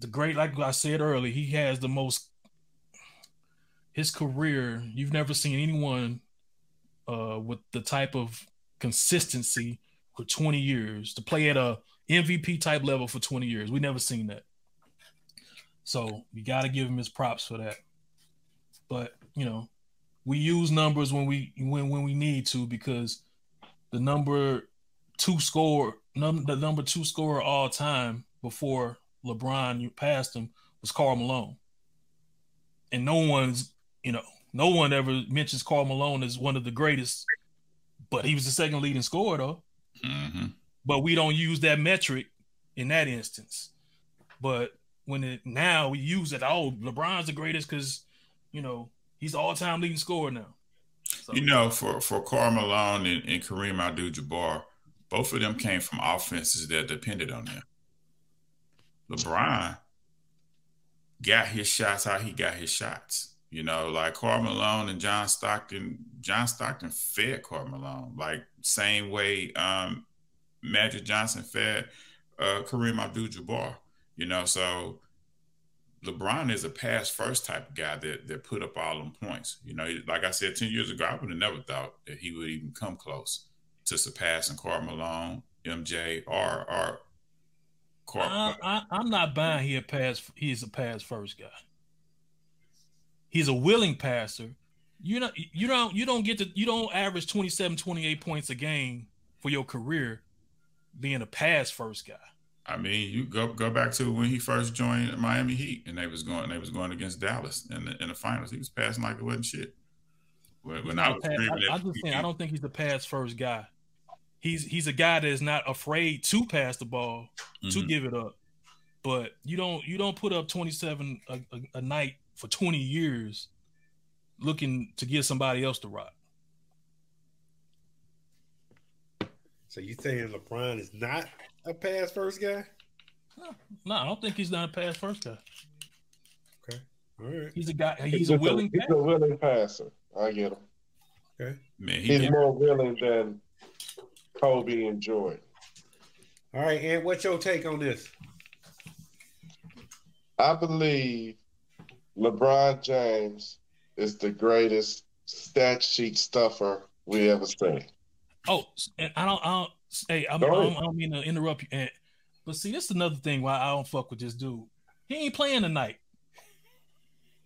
the great, like I said earlier, he has the most. His career, you've never seen anyone uh, with the type of consistency for 20 years to play at a MVP type level for 20 years. We never seen that. So you got to give him his props for that. But you know, we use numbers when we when when we need to because the number two score num, the number two scorer all time before LeBron you passed him was Karl Malone. And no one's, you know, no one ever mentions Karl Malone as one of the greatest, but he was the second leading scorer though. Mm-hmm. But we don't use that metric in that instance. But when it now we use it. Oh, LeBron's the greatest because you know he's all time leading scorer now. So, You know, for for Karl Malone and, and Kareem Abdul-Jabbar, both of them came from offenses that depended on them. LeBron got his shots how he got his shots. You know, like Karl Malone and John Stockton. John Stockton fed Karl Malone, like same way um, Magic Johnson fed uh, Kareem Abdul-Jabbar. You know, so LeBron is a pass first type of guy that that put up all them points. You know, like I said ten years ago, I would have never thought that he would even come close to surpassing Karl Malone, MJ, or or Karl. I, I'm not buying he a pass. He's a pass first guy. He's a willing passer. You know, you don't you don't get to you don't average 27, 28 points a game for your career being a pass first guy. I mean, you go go back to when he first joined Miami Heat, and they was going they was going against Dallas in the in the finals. He was passing like it wasn't shit. When, when I Not a was pass- screaming I, at am just saying, I don't think he's a pass first guy. He's he's a guy that is not afraid to pass the ball to Mhm. give it up. But you don't you don't put up 27 a, a, a night for 20 years looking to give somebody else the rock. So you saying LeBron is not a pass first guy? No, I don't think he's not a pass first guy. Okay. All right. He's a guy. He's He's a willing. He's a willing passer. I get him. Okay. Man, he He's did- more willing than Kobe and Jordan. All right, and what's your take on this? I believe LeBron James is the greatest stat sheet stuffer we ever seen. Oh, and I don't. I don't. Hey, I'm, I, Go don't. I don't mean to interrupt you, and, but see, this is another thing why I don't fuck with this dude. He ain't playing tonight.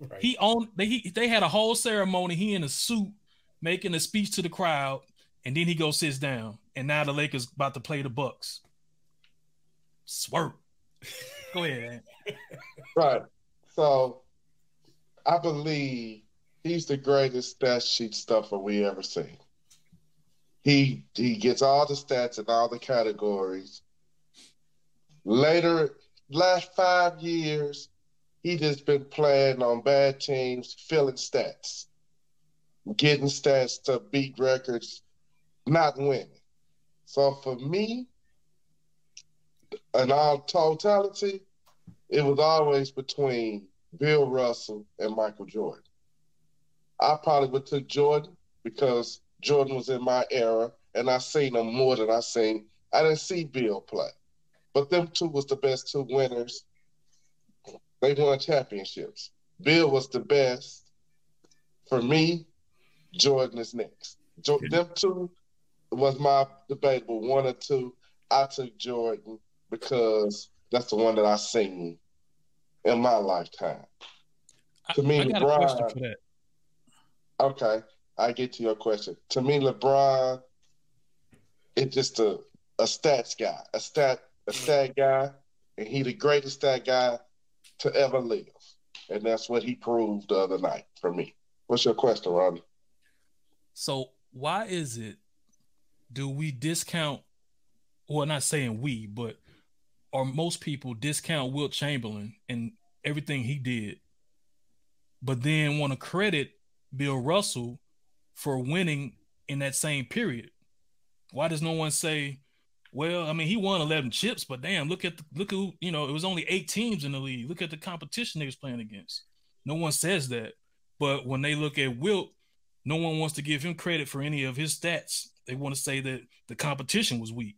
Right. He on they he, they had a whole ceremony. He in a suit making a speech to the crowd, and then he goes sits down. And now the Lakers about to play the Bucks. Swerve. Go ahead. [laughs] Right. So I believe he's the greatest stat sheet stuffer we ever seen. He he gets all the stats in all the categories. Later, last five years, he just been playing on bad teams, filling stats, getting stats to beat records, not winning. So for me, in all totality, it was always between Bill Russell and Michael Jordan. I probably would took Jordan because Jordan was in my era and I seen him more than I seen. I didn't see Bill play. But them two was the best two winners. They won championships. Bill was the best. For me, Jordan is next. Jo- them two was my debatable one or two. I took Jordan because that's the one that I seen in my lifetime. I, To me, I got a question LeBron-. Okay, I get to your question. To me, LeBron is just a, a stats guy, a stat a mm-hmm. stat guy, and he the greatest stat guy to ever live. And that's what he proved the other night for me. What's your question, Ronnie? So why is it do we discount well not saying we, but or most people discount Wilt Chamberlain and everything he did, but then want to credit Bill Russell for winning in that same period? Why does no one say, well, I mean, he won 11 chips, but damn, look at the, look who, you know, it was only eight teams in the league. Look at the competition they was playing against. No one says that. But when they look at Wilt, no one wants to give him credit for any of his stats. They want to say that the competition was weak.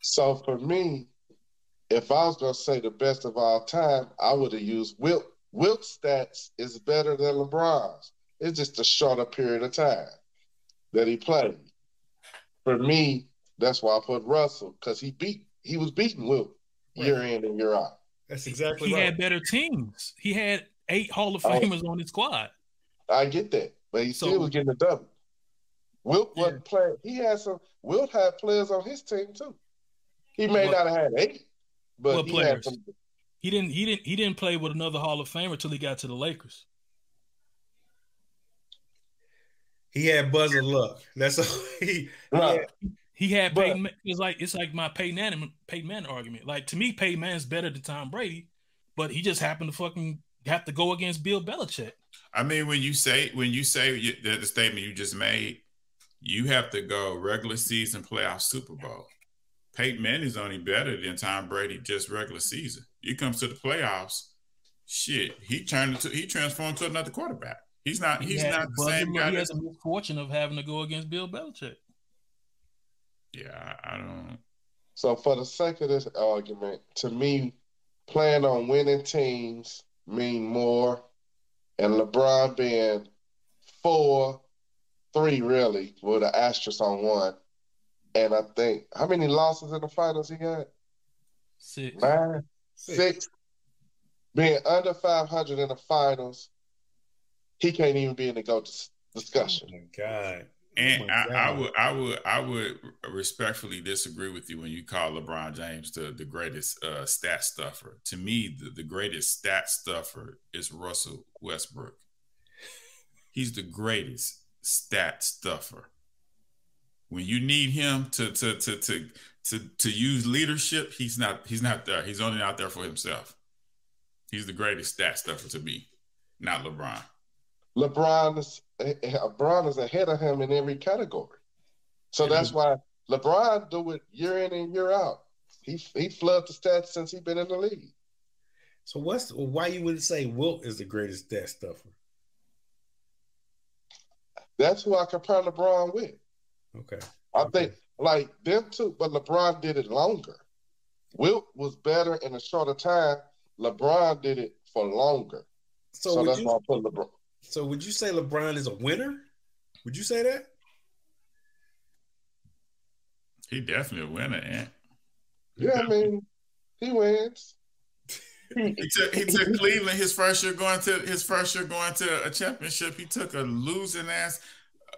So for me, if I was gonna say the best of all time, I would have used Wilt. Wilt's stats is better than LeBron's. It's just a shorter period of time that he played. For me, that's why I put Russell because he beat he was beating Wilt year in and year out. That's exactly he right. had better teams. He had eight Hall of Oh. Famers on his squad. I get that, but he So- still was getting a W. Wilt Yeah. wasn't playing. He had some. Wilt had players on his team too. He may What- not have had eight, but he players? had some. He didn't he didn't he didn't play with another Hall of Famer until he got to the Lakers. He had buzzer luck. That's all [laughs] he, he had- He had But- Peyton. It's like it's like my Peyton Manning, Peyton Manning argument. Like to me, Peyton Manning's better than Tom Brady, but he just happened to fucking have to go against Bill Belichick. I mean, when you say when you say you, the, the statement you just made, you have to go regular season, playoff, Super Bowl. Peyton Manning's only better than Tom Brady just regular season. He comes to the playoffs, shit. He turned into he transformed to another quarterback. He's not. He's had- not the but same he guy. has That, a misfortune of having to go against Bill Belichick. yeah, I, I don't. So for the sake of this argument, to me, playing on winning teams mean more, and LeBron being four, three really, with an asterisk on one. And I think how many losses in the finals he got? Six. Nine, Six. six. Being under five hundred in the finals, he can't even be in the GOAT dis- discussion. Oh my God. And Oh my I, I would, I would, I would respectfully disagree with you when you call LeBron James the, the greatest uh, stat stuffer. To me, the, the greatest stat stuffer is Russell Westbrook. He's the greatest stat stuffer. When you need him to to to to to, to use leadership, he's not he's not there. He's only out there for himself. He's the greatest stat stuffer to me, not LeBron. LeBron is LeBron is ahead of him in every category. So that's why LeBron do it year in and year out. He he flooded the stats since he's been in the league. So what's why you wouldn't say Wilt is the greatest stat stuffer? That's who I compare LeBron with. Okay. I think like them two, but LeBron did it longer. Wilt was better in a shorter time. LeBron did it for longer. So, So, that's you why I put LeBron. So would you say LeBron is a winner? Would you say that? He definitely a winner, and Yeah, I mean, he wins. He took he took Cleveland his first year going to his first year going to a championship. He took a losing ass,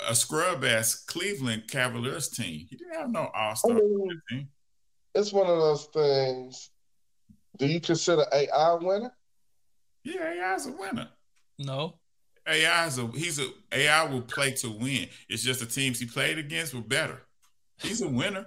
a scrub ass Cleveland Cavaliers team. He didn't have no all I star mean, team. it's one of those things. Do you consider AI a winner? Yeah, AI's a winner. No. AI is a he's a AI will play to win. It's just the teams he played against were better. He's a winner.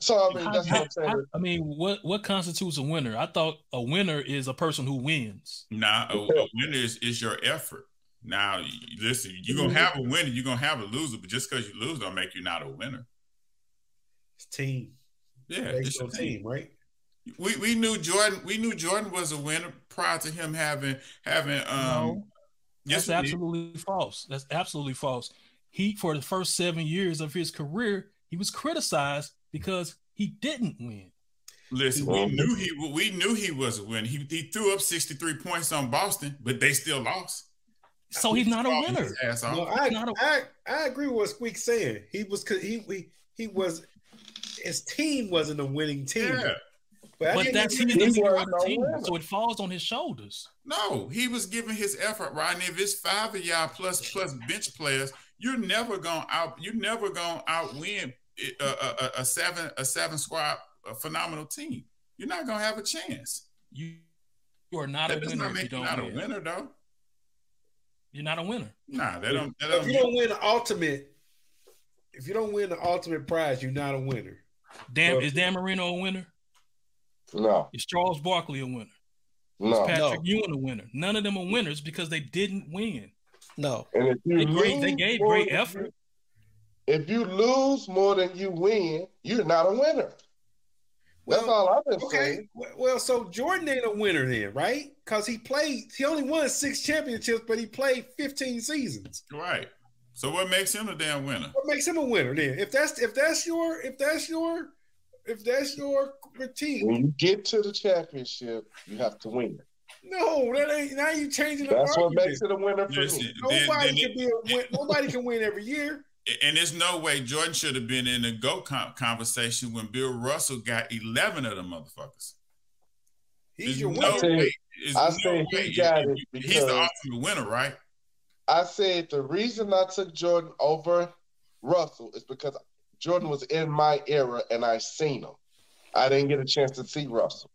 So I mean, How- that's what I'm saying. how- I mean, what what constitutes a winner? I thought a winner is a person who wins. Now a, a winner is, is your effort. Now listen, you're gonna have a winner, you're gonna have a loser, but just because you lose don't make you not a winner. It's team. Yeah, Based it's your team. team, right? We we knew Jordan. We knew Jordan was a winner prior to him having having. Um, No. Yes, That's we did. absolutely false. That's absolutely false. He for the first seven years of his career, he was criticized because he didn't win. Listen, we knew he we knew he was a winner. He, he threw up sixty three points on Boston, but they still lost. So he's not a winner. his ass off. No, I, not a- I I agree with what Squeak's saying. He was he he he was his team wasn't a winning team. yeah, But, But that's he- he he doesn't was run no team, winner. so it falls on his shoulders. no, he was giving his effort. Right, and if it's five of y'all plus plus bench players, you're never gonna out. You're never gonna outwin a, a, a, a seven a seven squad a phenomenal team. You're not gonna have a chance. You, you are not That a winner not if you make don't not a winner, though. You're not a winner. Nah, that don't. That if don't you don't win the ultimate, if you don't win the ultimate prize, you're not a winner. Damn, Well- is Dan Marino a winner? No, Is Charles Barkley a winner? Is no. Patrick No. Ewing a winner? None of them are winners because they didn't win. No. And if you They great- they lose gave more great than effort. you- if you lose more than you win, you're not a winner. That's all I've been Okay, saying. well, so Jordan ain't a winner then, right? Because he played, he only won six championships, but he played 15 seasons. right. So what makes him a damn winner? What makes him a winner then? If that's if that's your if that's your if that's your critique, When you get to the championship, you have to win. no, that ain't now you changing the That's what argument. makes it a winner for Listen, me. then, Nobody then can be a win, nobody can win every year. and there's no way Jordan should have been in the GOAT con- conversation when Bill Russell got 11 of them motherfuckers. He's There's your no winner. say- way. there's I no say he got it He's the ultimate winner, right? I said the reason I took Jordan over Russell is because Jordan was in my era and I seen him. I didn't get a chance to see Russell.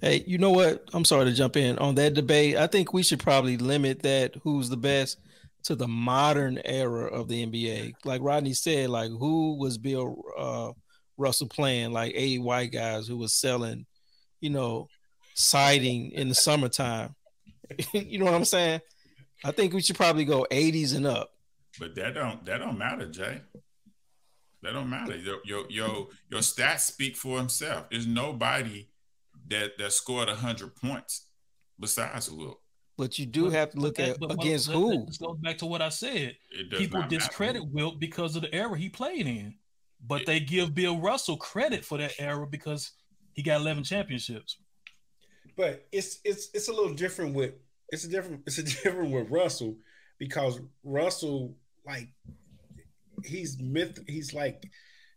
Hey, you know what? I'm sorry to jump in on that debate. I think we should probably limit that who's the best to the modern era of the NBA. Like Rodney said, like who was Bill uh Russell playing like eight white guys who was selling, you know, siding in the summertime. [laughs] you know what I'm saying? I think we should probably go 80s and up. But that don't that don't matter, Jay. That don't matter. Your your your, your stats speak for himself. There's nobody that that scored hundred points besides Wilt. But you do have to look But at but against let- who. This goes back to what I said. People not matter. discredit Wilt because of the era he played in, but they give Bill Russell credit for that era because he got 11 championships. But it's it's it's a little different with it's a different it's a [laughs] different with Russell because Russell like he's myth he's like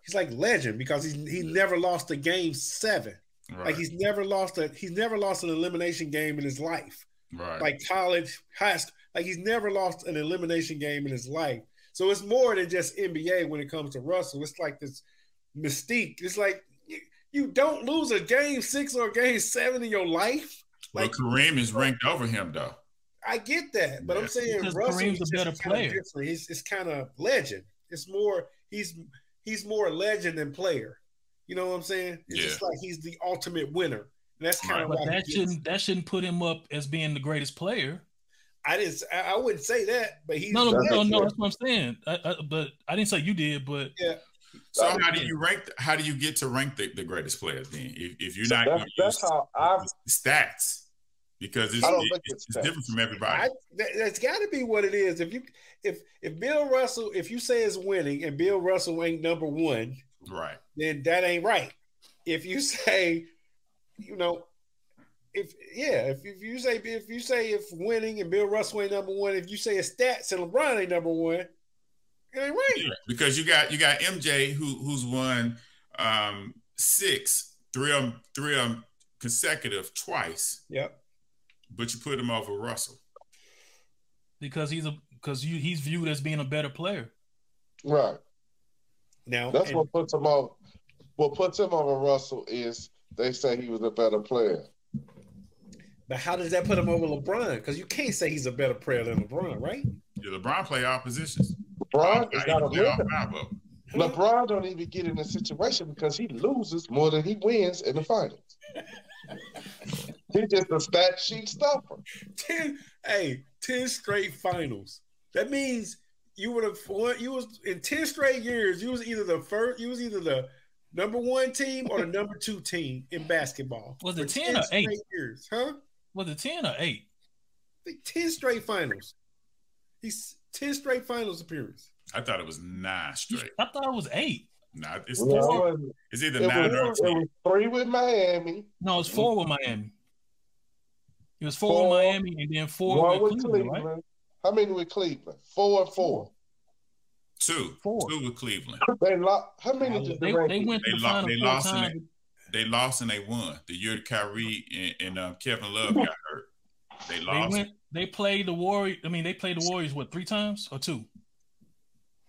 he's like legend because he's he never lost a game seven. Right. Like he's never lost a he's never lost an elimination game in his life. right. Like college, high school, like he's never lost an elimination game in his life. So it's more than just NBA when it comes to Russell. It's like this mystique. It's like you, you don't lose a game six or a game seven in your life. well, Like Kareem is [laughs] ranked over him though. I get that, but Yeah. I'm saying Because Russell Kareem's a better just kinda player. different. He's it's kind of legend. It's more he's he's more a legend than player. You know what I'm saying? It's just like he's the ultimate winner. And that's kind of But why that shouldn't that shouldn't put him up as being the greatest player. I didn't. I, I wouldn't say that, but he's No, no, no, no. That's what I'm saying. I, I, but I didn't say you did. But yeah. So how do you rank? How do you get to rank the, the greatest players then? If, if you're not That's, that's use how I. stats, because it's, it- it's, it's it's different from everybody. I, that, that's got to be what it is. If you if if Bill Russell, if you say is winning and Bill Russell ain't number one, right. then that ain't right. If you [laughs] say, you know, if yeah, if, if you say if you say if winning and Bill Russell ain't number one, if you say his stats and LeBron ain't number one, it ain't right. Yeah, because you got you got MJ who who's won um six, three of them, three of them consecutive twice, Yep. But you put him off over Russell. because he's a because you he's viewed as being a better player. Right. Now That's and- what puts him on. What puts him over Russell is they say he was a better player. but how does that put him over LeBron? Because you can't say he's a better player than LeBron, right? Yeah, LeBron play all positions. LeBron is not a play winner. five of them. LeBron don't even get in a situation because he loses more than he wins in the finals. [laughs] He's just a stat sheet stuffer. 10 hey 10 straight finals that means you would have won you was in 10 straight years you was either the first you was either the number one team or the number two team in basketball Was it For 10 or eight? straight years huh Was it ten or eight? 10 straight finals he's 10 straight finals appearance I thought it was nine straight. I thought it was eight. Nah, it's No, four. it It's either it nine or was- it was three with Miami, No, it's four with Miami. It was four, Four. with Miami and then four one with with Cleveland, Cleveland. right? How many with Cleveland? Four and four. Two. Four. Two with Cleveland. They lost. How many did They, the they went to They the lo- final they four lost in times. They lost and they won. The year Kyrie and, and um, Kevin Love got hurt. They They lost. went. They played the Warriors. I mean, they played the Warriors what three times or two?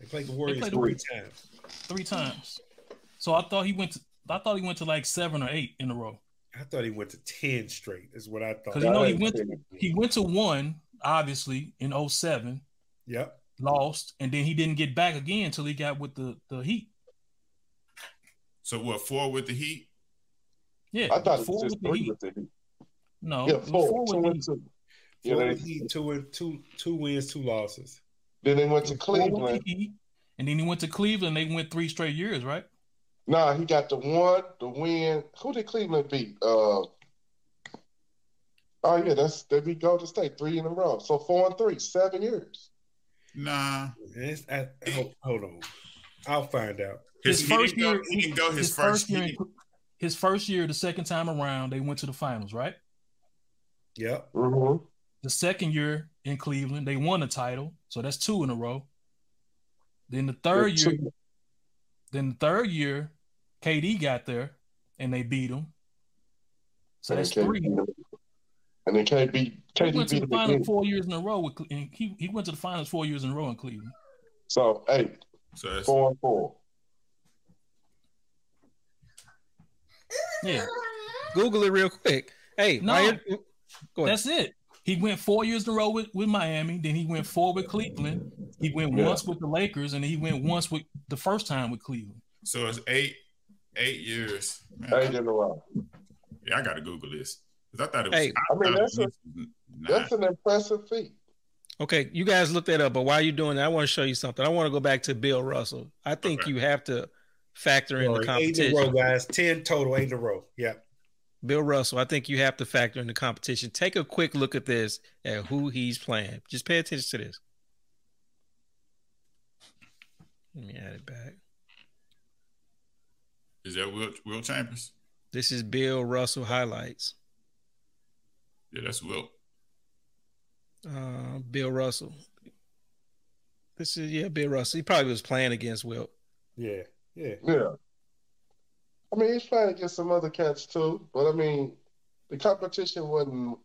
they played the warriors played three Warriors. times Three times. So I thought he went. To, I thought he went to like seven or eight in a row. I thought he went to 10 straight is what i thought Because you know he went. To, he went to one obviously in 07, yep lost, and then he didn't get back again until he got with the the Heat. So what? Four with the Heat. Yeah, I thought it four was just with the Heat. with the Heat. No, Yeah, it was four, four two with the Heat. two. Yeah, Four they, with Heat, two, and- two, two wins two losses then they went to Four with the Cleveland. Heat, and then he went to Cleveland. They went three straight years, right? Nah, he got the one, the win. Who did Cleveland beat? Uh, oh yeah, that's they beat Golden State three in a row. So four and three, seven years. Nah. It's- I- hold, hold on i'll find out His, His first didn't go, year- he didn't go his, his first, first year, year. his first year, the second time around, they went to the finals, right? yep Mm-hmm. The second year in Cleveland, they won the title, so that's two in a row. Then the third year, then the third year, KD got there and they beat him. So that's three. And then KD, He KD went to the him finals again. four years in a row with, and he he went to the finals four years in a row in Cleveland. So eight, So that's... four and four. Yeah, Google it real quick. Hey, No. while you're- go ahead. that's it. He went four years in a row with, with Miami. Then he went four with Cleveland. He went Yeah. once with the Lakers, and he went once with the first time with Cleveland. so it's eight, eight years. Man, Eight in a row. yeah, I got to Google this because I thought it was. Hey. I, I mean, that's it a- was. That's an impressive feat. Okay, you guys look that up, but while you're doing that, I want to show you something. I want to go back to Bill Russell. I think Okay. you have to factor in the competition. eight in a row, guys. Ten total, eight in a row. Yeah. Bill Russell, I think you have to factor in the competition. Take a quick look at this at who he's playing. Just pay attention to this. Let me add it back. Is that Will, Will Chambers? This is Bill Russell highlights. Yeah, that's Will. Uh, Bill Russell. This is yeah, Bill Russell. He probably was playing against Wilt. Yeah. Yeah. Yeah. I mean, he's playing against some other cats too, but I mean, the competition wasn't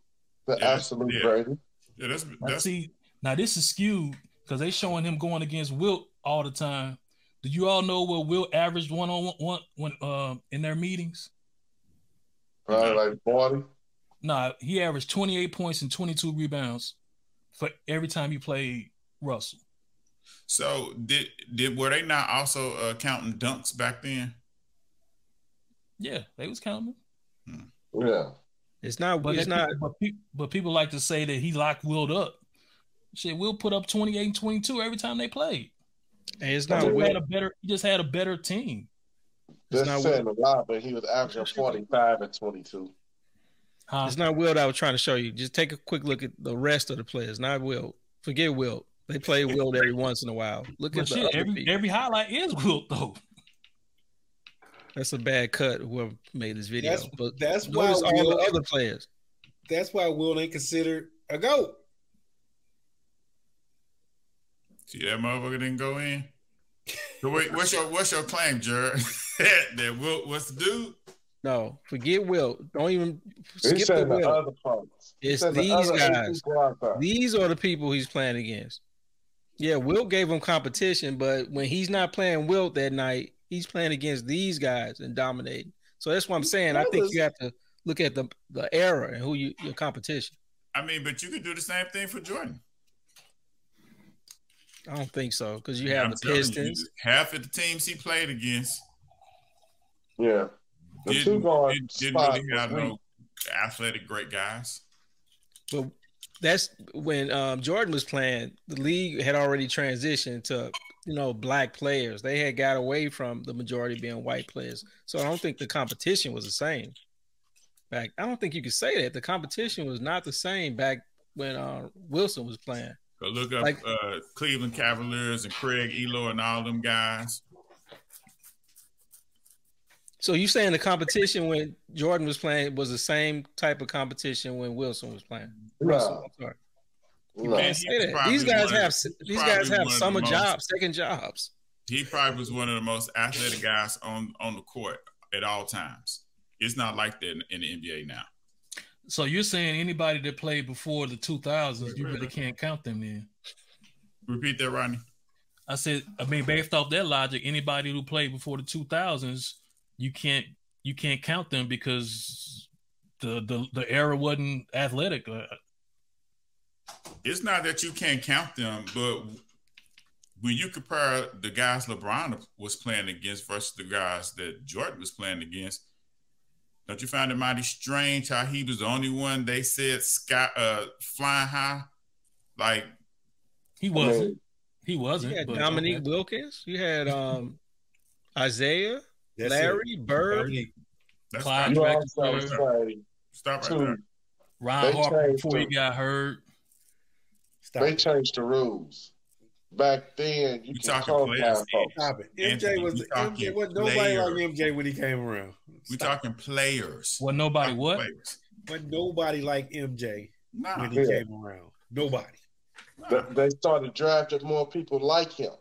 the Yeah, absolute yeah. Brady. Yeah, that's Now, that's see, now this is skewed because they showing him going against Wilt all the time. Do you all know what Wilt averaged one on one, one when uh, in their meetings? Probably like 40. Nah, he averaged 28 points and 22 rebounds for every time he played Russell. so. Did did were they not also uh, counting dunks back then? Yeah, they was counting him. Yeah. It's not. But it's that- not. But, pe- but people like to say that he locked Wilt up. Shit, Wilt put up 28 and 22 every time they played. It's He not. just had a better. He just had a better team. It's That's not saying a lot, but he was averaging 45 and 22. Huh? It's not Wilt. I was trying to show you. Just take a quick look at the rest of the players. Not Wilt. Forget Wilt. They play [laughs] Wilt every once in a while. Look But at shit, other every people. every highlight is Wilt though. That's a bad cut. Whoever made this video, That's- but that's why notice all Wilt- the other players. That's why Wilt ain't considered a goat. See that motherfucker didn't go in. So wait, [laughs] what's your what's your claim, Jared? [laughs] that Will what's the dude? No, forget Wilt. Don't even skip the saying the other parts. It's saying the these guys. people out there. These are the people he's playing against. Yeah, Wilt gave him competition, but when he's not playing Wilt that night, he's playing against these guys and dominating. So that's what I'm saying. I think you have to look at the the era and who you your competition. I mean, but you could do the same thing for Jordan. I don't think so because you have I'm the telling you, Pistons. half of the teams he played against Yeah. The two didn't, guard didn't, didn't really have no athletic great guys. But that's when um, Jordan was playing. The league had already transitioned to you know black players. They had got away from the majority being white players. So I don't think the competition was the same. Back, I don't think you could say that the competition was not the same back when uh, Wilson was playing. Go look up Like- uh, Cleveland Cavaliers and Craig Ehlo and all them guys. So you saying the competition when Jordan was playing was the same type of competition when Wilson was playing? Russell, No, I'm sorry. no. Man, can't he say was that. probably These guys one of- have these guys have one the summer most- jobs, second jobs. He probably was one of the most athletic guys on on the court at all times. It's not like that in, in the NBA now. So you're saying anybody that played before the 2000s, you really can't count them in. Repeat that, Rodney. I said, I mean, based off that logic, anybody who played before the 2000s, you can't you can't count them because the the, the era wasn't athletic. Uh, It's not that you can't count them, but when you compare the guys LeBron was playing against versus the guys that Jordan was playing against, don't you find it mighty strange how he was the only one they said sky uh flying high? Like he wasn't. mean, He wasn't. You had but- Dominique okay. Wilkins. You had um Isiah, That's Larry, it. Bird. Bernie. that's Clyde you not, also Drexler. say stop right two. there. Ron They Harper changed before he got hurt. Stop They changed the rules. Back then, you We can talking call players. Stop it. MJ Anthony, was the talking MJ wasn't nobody like players. MJ when he came around. We talking players. Well, nobody Talking what? Players. But nobody like MJ Nah, when he Yeah. came around. Nobody. nah. They- They started drafting more people like him.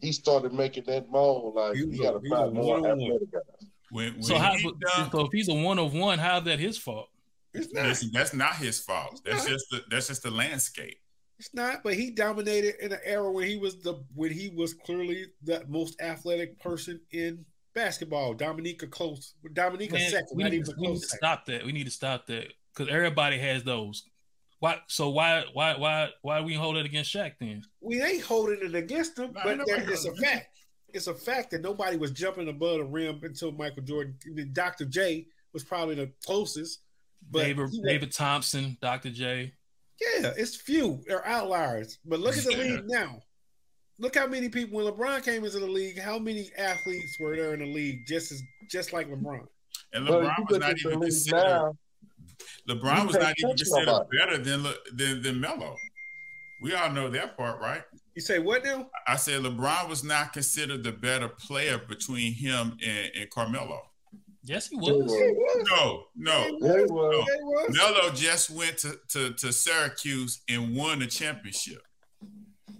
He started making that mold like He you got to find a more athletic guys. When, when So how? he but- So if he's a one of one, how's that his fault? It's not. listen, that's not his fault. That's not. just the that's just the landscape. It's not. But he dominated in an era when he was the when he was clearly the most athletic person in basketball. Dominique close. Dominique Man, second. we, Not need, even we need to second. stop that. We need to stop that because everybody has those. Why? So why? Why? Why? Why we hold it against Shaq then? We ain't holding it against him, but ain't there, it's a fact. it's a fact that nobody was jumping above the rim until Michael Jordan. I mean, Dr. J was probably the closest. But David, David Thompson, Dr. J. yeah, it's few. They're outliers. But look at the league now. Look how many people when LeBron came into the league, how many athletes were there in the league just as just like LeBron? And LeBron you was not even considered. now, LeBron was can't even considered nobody. better than Le- than than Melo. We all know that part, right? You say what now? I said LeBron was not considered the better player between him and, and Carmelo. Yes, he was. No, he was. No, no. yeah, well, Yeah, he was. Melo just went to, to, to Syracuse and won the championship.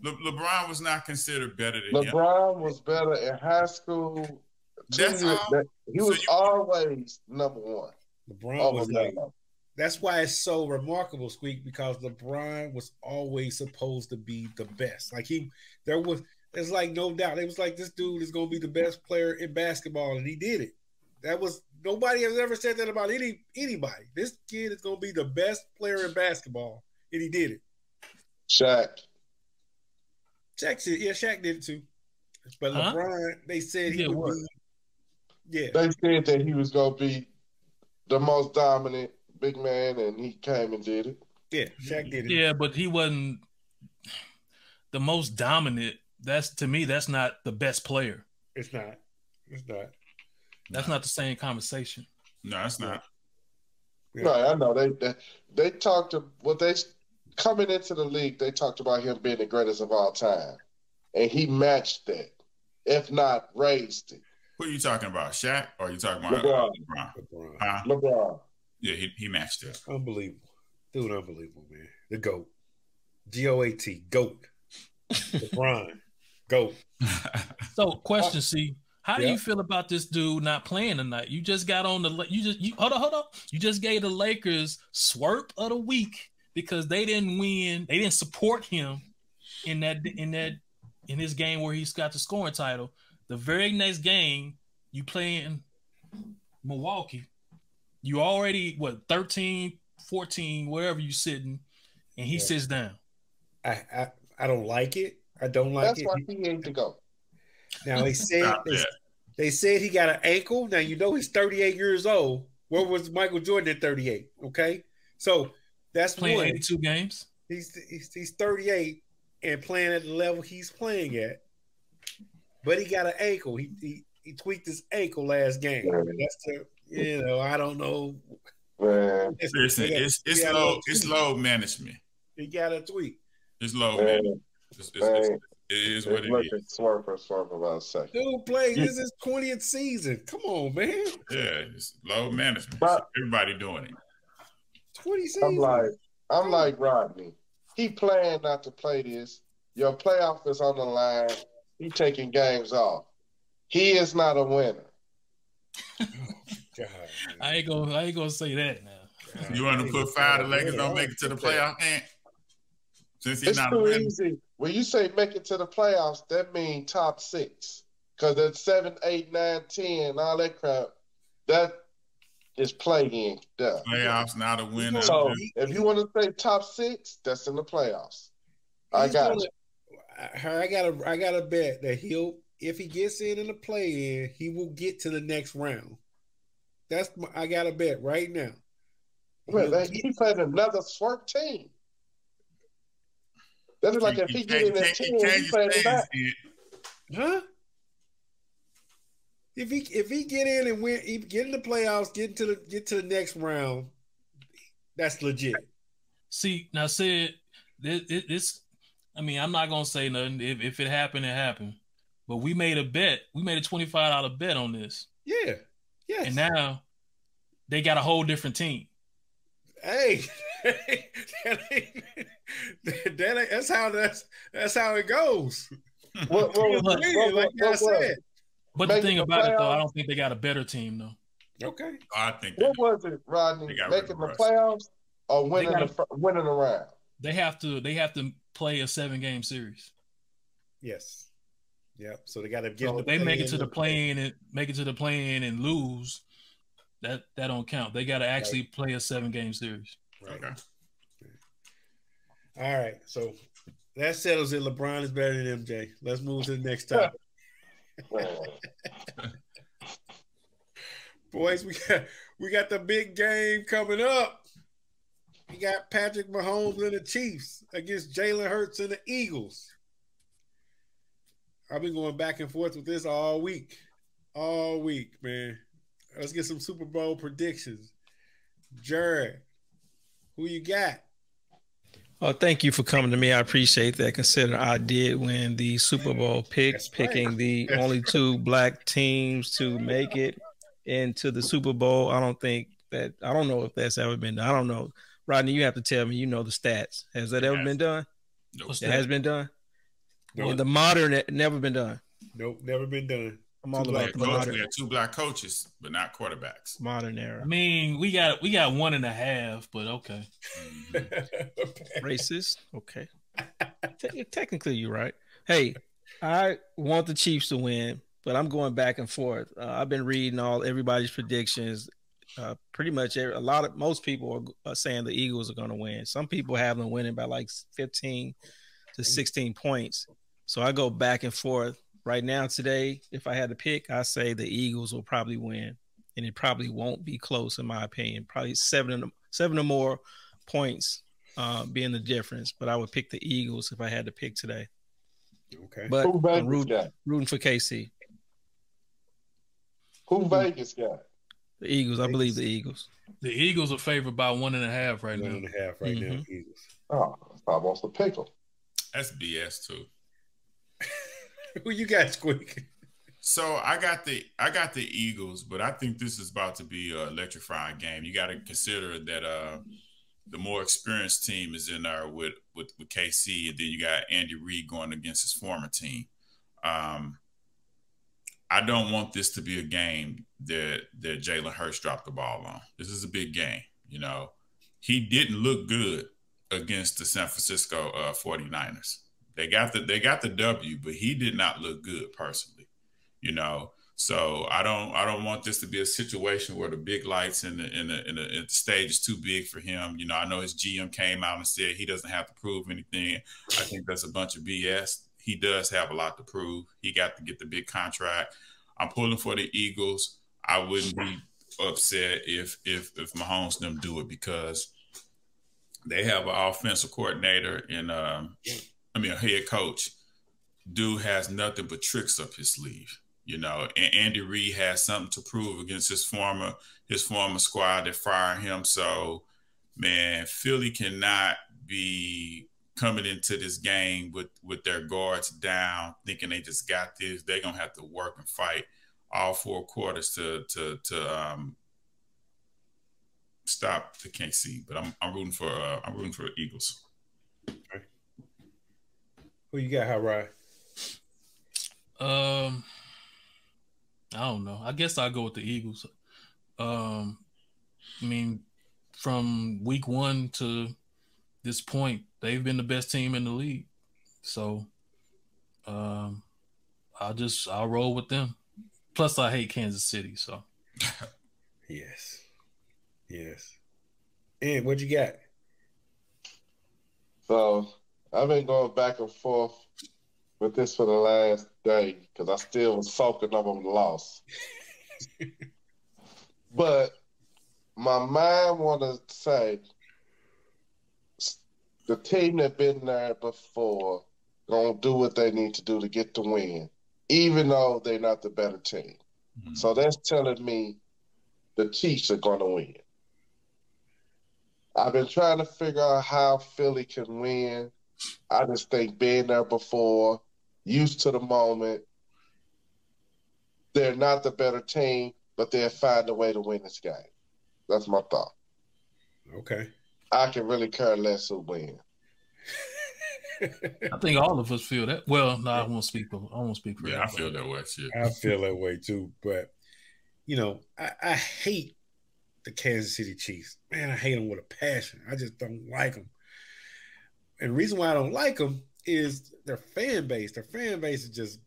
Le- LeBron was not considered better than him. LeBron was better in high school. That's years- all. that- he So was you- always number one. LeBron Over was like Melo. that's why it's so remarkable, Squeak, because LeBron was always supposed to be the best. Like he there was it's like no doubt. It was like this dude is gonna be the best player in basketball, and he did it. That was nobody has ever said that about any anybody. This kid is gonna be the best player in basketball, and he did it. Shaq. Shaq did, yeah, Shaq did it too. But Huh? LeBron, they said He he would what? be. Yeah, They said that he was gonna be the most dominant big man, and he came and did it. yeah, Shaq did it. Yeah, but he wasn't the most dominant. That's to me, that's not the best player. It's not. It's not. That's not the same conversation. No, it's not. Yeah. No, I know they they, they talked to what they coming into the league. They talked about him being the greatest of all time, and he matched that, if not raised it. Who are you talking about? Shaq or are you talking about LeBron. LeBron? LeBron. Huh? LeBron. Yeah, he, he matched it. Unbelievable. Dude, unbelievable, man. The GOAT. G O A T. GOAT. [laughs] LeBron. GOAT. So, question: C, how do you feel about this dude not playing tonight? You just got on the. You just you hold on, hold on. You just gave the Lakers swerp of the week because they didn't win. They didn't support him in that in that in his game where he's got the scoring title. The very next game, you play in Milwaukee. You already what 13, 14, wherever you sitting, and he Yeah. sits down. I, I I don't like it. I don't like That's it. why he ain't to go. Now they [laughs] said they, they said he got an ankle. Now you know he's 38 years old. Where was Michael Jordan at 38? Okay. So that's Playing one. 82 games. He's, he's he's 38 and playing at the level he's playing at. But he got an ankle. He he, he tweaked his ankle last game. That's the you know, I don't know. Man, Listen, got- it's it's he got a low it's load management. He got a tweak. It's low man, management. It's, it's, it's, man. It is what it Look is. at Swerve Swerve about a second. Dude play. This is 20th season. Come on, man. Yeah, it's load management. But- Everybody doing it. 20 I'm like, I'm like Rodney. He planned not to play this. Your playoff is on the line. He taking games off. He is not a winner. [laughs] God. I ain't gonna I ain't gonna say that now. God. You want to put five the Lakers don't make it to the playoff, man? Since he's It's not a too winner. easy. When you say make it to the playoffs, that means top six. Because that's seven, eight, nine, ten, all that crap. That is play in. Duh. Playoffs, not a winner. So if you want to say top six, that's in the playoffs. I He's got gonna- you. I I got a I got a bet that he'll if he gets in in the play in, he will get to the next round. That's my, I got a bet right now. Man, He'll they, get- he played another swerve team. That's like if he get in that team, he played it back. huh? If he if he get in and win, he get in the playoffs, get into the get to the next round, that's legit. See, now said this, this I mean, I'm not gonna say nothing. If, if it happened, it happened. But we made a bet. We made a $25 bet on this. Yeah, yes. And now they got a whole different team. hey, that ain't, [laughs] that ain't, that's how that's that's how it goes. What, what, was- what, what, like I what, what, said. But the Making thing the about it though, I don't think they got a better team though. Okay. I think what was it, Rodney? They got rid Making the Russ. playoffs or winning gotta- the winning the round? They have to they have to play a seven game series. Yes. Yep. So they got to get. So in if the they make it to the and- play-in and make it to the play-in and lose, that that don't count. They got to actually play a seven game series. Right. Okay. All right. So that settles it. LeBron is better than MJ. Let's move to the next topic. [laughs] Boys, we got we got the big game coming up. We got Patrick Mahomes and the Chiefs against Jalen Hurts and the Eagles. I've been going back and forth with this all week. All week, man. Let's get some Super Bowl predictions. Jared, who you got? Oh, thank you for coming to me. I appreciate that. Consider I did win the Super Bowl pick, That's right. picking the only two black teams to make it into the Super Bowl. I don't think that I don't know if that's ever been done. I don't know. Rodney, you have to tell me. You know the stats. Has that ever Yes. been done? Nope. What's It has been done. Nope. In the modern, it never been done. Nope, never been done. I'm all Two We about the coach- modern, we had two black coaches, but not quarterbacks. modern era. I mean, we got we got one and a half, but okay. Mhm. [laughs] Racist. Okay. Te- technically, you're right. Hey, I want the Chiefs to win, but I'm going back and forth. Uh, I've been reading all everybody's predictions. Uh, pretty much every, a lot of most people are, are saying the Eagles are going to win. Some people have them winning by like 15 to 16 points. So I go back and forth. Right now, today, if I had to pick, I say the Eagles will probably win, and it probably won't be close in my opinion. Probably seven, and- seven or more points uh, being the difference. But I would pick the Eagles if I had to pick today. okay. But Who I'm rooting, rooting for KC. Who Vegas got? The Eagles. I believe the Eagles. The Eagles are favored by one and a half right One now. and a half right now, Eagles. Oh, I wants to pick them. That's BS too. [laughs] Who you got, Squeak? So I got the I got the Eagles, but I think this is about to be an electrifying game. You got to consider that uh, the more experienced team is in there with, with with KC, and then you got Andy Reid going against his former team. Um, I don't want this to be a game that that Jalen Hurts dropped the ball on. This is a big game. You know, he didn't look good against the San Francisco uh, 49ers. They got the they got the W, but he did not look good personally. You know, so I don't I don't want this to be a situation where the big lights in the in the, the, the stage is too big for him. You know, I know his GM came out and said he doesn't have to prove anything. I think that's a bunch of BS. He does have a lot to prove. He got to get the big contract. I'm pulling for the Eagles. I wouldn't be upset if if if Mahomes and them do it because they have an offensive coordinator in um, I mean a head coach. Dude has nothing but tricks up his sleeve, you know. And Andy Reid has something to prove against his former his former squad that fired him. So, man, Philly cannot be coming into this game with with their guards down, thinking they just got this. They're gonna have to work and fight all four quarters to to to um, stop the KC. But I'm I'm rooting for uh, I'm rooting for Eagles. Who you got, Hot Rod? Um, I don't know. I guess I'll go with the Eagles. Um, I mean, from week one to this point, they've been the best team in the league. So, um, I'll just I'll roll with them. Plus, I hate Kansas City, so [laughs] Yes. Yes. And what you got? So I've been going back and forth with this for the last day because I still was focused on the loss. [laughs] but my mind want to say the team that been there before gonna do what they need to do to get the win, even though they're not the better team. Mhm. So that's telling me the Chiefs are going to win. I've been trying to figure out how Philly can win. I just think being there before, used to the moment, they're not the better team, but they'll find a way to win this game. That's my thought. Okay. I can really care less who wins. I think all of us feel that. Well, no, I won't speak for I won't speak for Yeah, I feel that way too. I feel that way too. But you know, I, I hate the Kansas City Chiefs. Man, I hate them with a passion. I just don't like them. And the reason why I don't like them is their fan base. Their fan base is just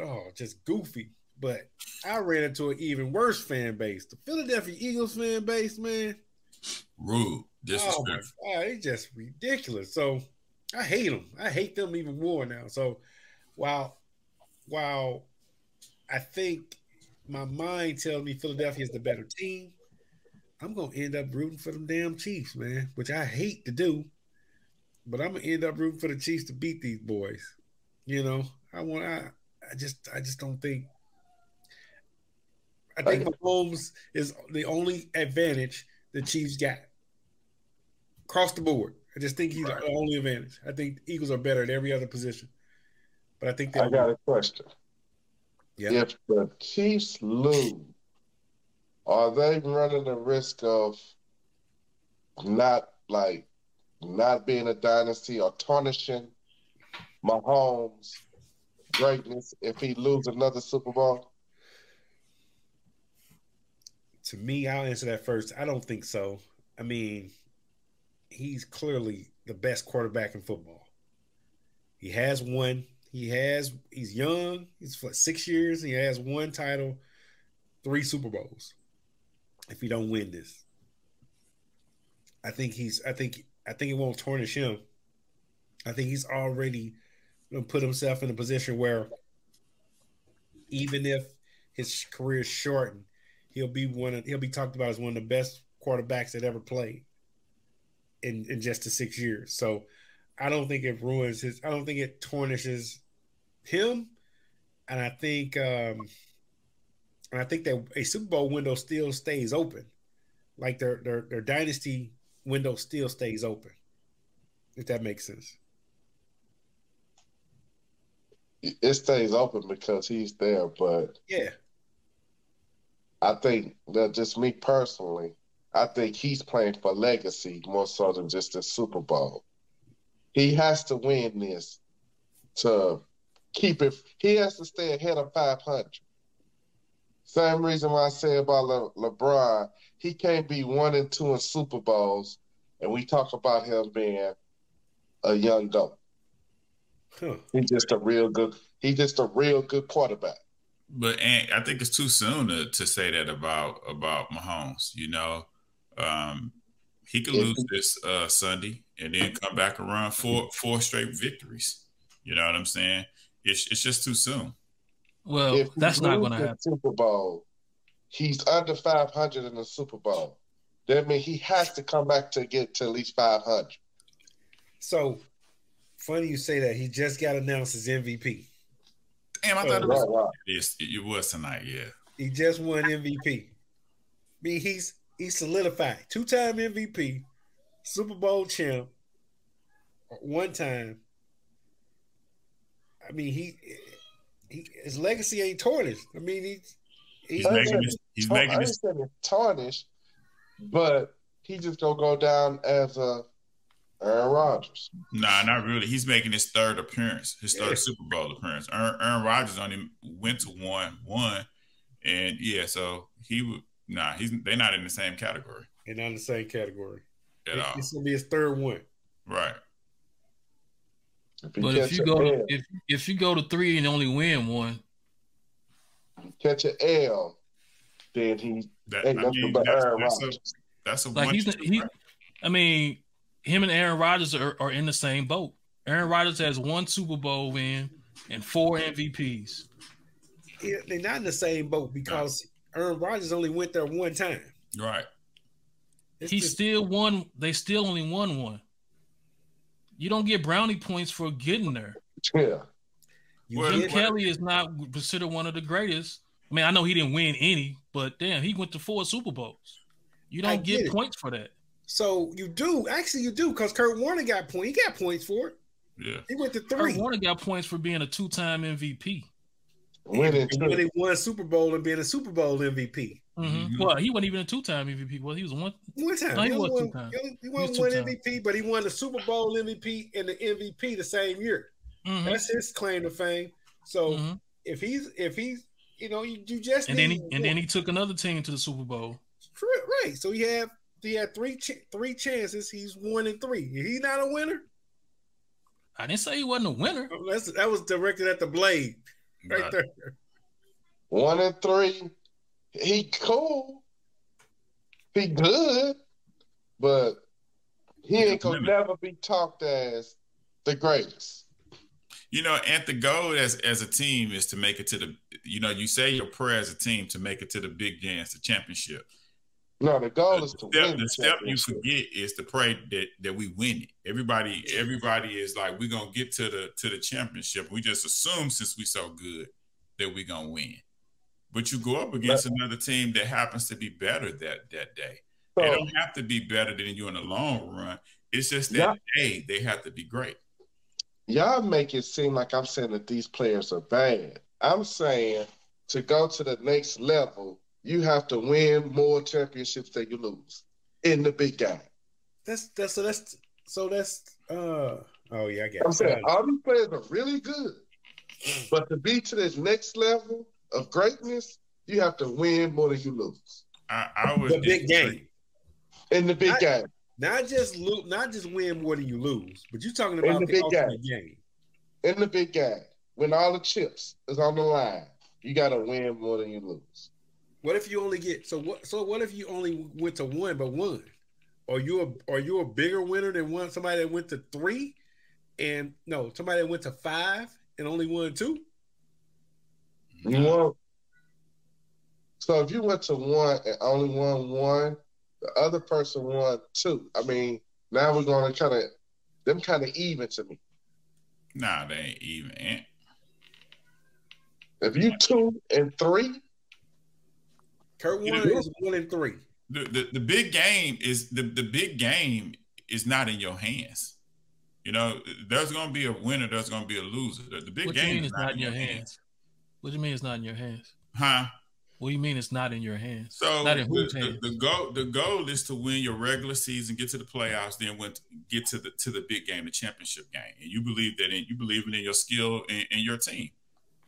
oh, just goofy. But I ran into an even worse fan base. The Philadelphia Eagles fan base, man. Rude, Oh my disrespectful. god, it's just ridiculous. So I hate them. I hate them even more now. So while while I think my mind tells me Philadelphia is the better team. I'm gonna end up rooting for them damn Chiefs, man, which I hate to do, but I'm gonna end up rooting for the Chiefs to beat these boys. You know, I want I, I just I just don't think I think Mahomes is the only advantage the Chiefs got across the board. I just think he's Right. the only advantage. I think Eagles are better at every other position, but I think I got a question. Yeah. If the Chiefs lose, are they running the risk of not like not being a dynasty or tarnishing Mahomes' greatness if he lose another Super Bowl? to me, I'll answer that first. I don't think so. I mean, he's clearly the best quarterback in football. He has one. He has. He's young. He's for six years. He has one title, three Super Bowls. If he don't win this, I think he's. I think. I think it won't tarnish him. I think he's already put himself in a position where, even if his career is shortened, he'll be one of he'll be talked about as one of the best quarterbacks that ever played in in just the six years. So I don't think it ruins his I don't think it tarnishes him. And I think um and I think that a Super Bowl window still stays open. Like their their their dynasty window still stays open. If that makes sense. It stays open because he's there, but Yeah. I think that just me personally, I think he's playing for legacy more so than just the Super Bowl. He has to win this to keep it. He has to stay ahead of 500. Same reason why I say about Le- LeBron, he can't be one and two in Super Bowls, and we talk about him being a young goat. Huh. He's just a real good. He's just a real good quarterback. But and I think it's too soon to, to say that about about Mahomes. You know, um, he could lose this uh, Sunday and then come back and run four four straight victories. You know what I'm saying? It's it's just too soon. Well, If that's not going to happen. Super Bowl, he's under 500 in the Super Bowl. That means he has to come back to get to at least 500. So funny you say that. He just got announced as MVP. Damn, I Oh, thought it was Right, right. yes, it was tonight. Yeah, He just won MVP. I mean, he's he's solidified. Two time MVP, Super Bowl champ, one time. I mean, he, he his legacy ain't tarnished. I mean, he's he's he's I making said this, he's I making ain't this. saying it's tarnished, but he just gonna go down as a Aaron Rodgers. Nah, not really. He's making his third appearance, his third Yeah. Super Bowl appearance. Aaron, Aaron Rodgers only went to one, one, and yeah, so he would. Nah, he's they're not in the same category and not in the same category. at all. This will be his third one. Right. If But if you a go to, if if you go to three and only win one, catch an L, then he That, ain't I nothing mean, but that's, Aaron that's a that's a like one. he's he, I mean, him and Aaron Rodgers are, are in the same boat. Aaron Rodgers has one Super Bowl win and four MVPs. He- They're not in the same boat because Aaron Rodgers only went there one time. right. It's He just- still won. They still only won one. You don't get brownie points for getting there. Yeah. You Jim get- Kelly is not considered one of the greatest. I mean, I know he didn't win any, but damn, he went to four Super Bowls. You don't get get, points for that. so you do actually you do because Kurt Warner got point. He got points for it. Yeah. He went to Kurt three. Warner got points for being a two-time MVP. Winning He too. winning one Super Bowl and being a Super Bowl MVP. hmm Mhm. Well, he wasn't even a two-time MVP. Well, he was one. One time. No, he he, was won, two-time. he only- he He won was one two-time. MVP, but he won the Super Bowl MVP and the MVP the same year. Mhm. That's his claim to fame. So Mhm. if he's if he's you know you, you just And then he and then he took another team to the Super Bowl. Right. So he had he had three ch- three chances. He's one in three. He's not a winner. I didn't say he wasn't a winner. Oh, That's that was directed at the blade right, Right. there. One and three. He cool. He good. But he ain't gonna never be talked as the greatest. You know, and the goal as as a team is to make it to the. You know, you say your prayer as a team to make it to the big dance, the championship. No, the goal is The to step, win the the step you forget is to pray that that we win it. Everybody, everybody is like, we're gonna get to the to the championship. We just assume since we so good that we're gonna win. But you go up against another team that happens to be better that that day. They don't have to be better than you in the long run. It's just that Yeah. day they have to be great. Y'all make it seem like I'm saying that these players are bad. I'm saying to go to the next level, you have to win more championships than you lose in the big game. That's that's so that's so that's uh oh yeah I get I'm saying all these players are really good, but to be to this next level of greatness, you have to win more than you lose I, I was the big game. in the big I- game. Not just lo- not just win more than you lose, but you're talking about the the, big ultimate game. In the big game, when all the chips is on the line, you got to win more than you lose. What if you only get so what? So what if you only went to one but one? Are you a are you a bigger winner than one somebody that went to three, and no somebody that went to five and only won two? You want. So if you went to one and only won one, the other person won two. I mean, now we're going to kind of them kind of even to me. Nah, they ain't even. If you two and three, Kurt You Warner know- is one and three. the, the, the big game is the, the big game is not in your hands. You know, there's going to be a winner, there's going to be a loser. The, the big What game is it's not in your hands? What do you mean it's not in your hands? Huh? What do you mean it's not in your hands? So not in the, whose the, hands? the goal the goal is to win your regular season, get to the playoffs, then win, get to the to the big game, the championship game. And you believe that in you believe in your skill and, and your team.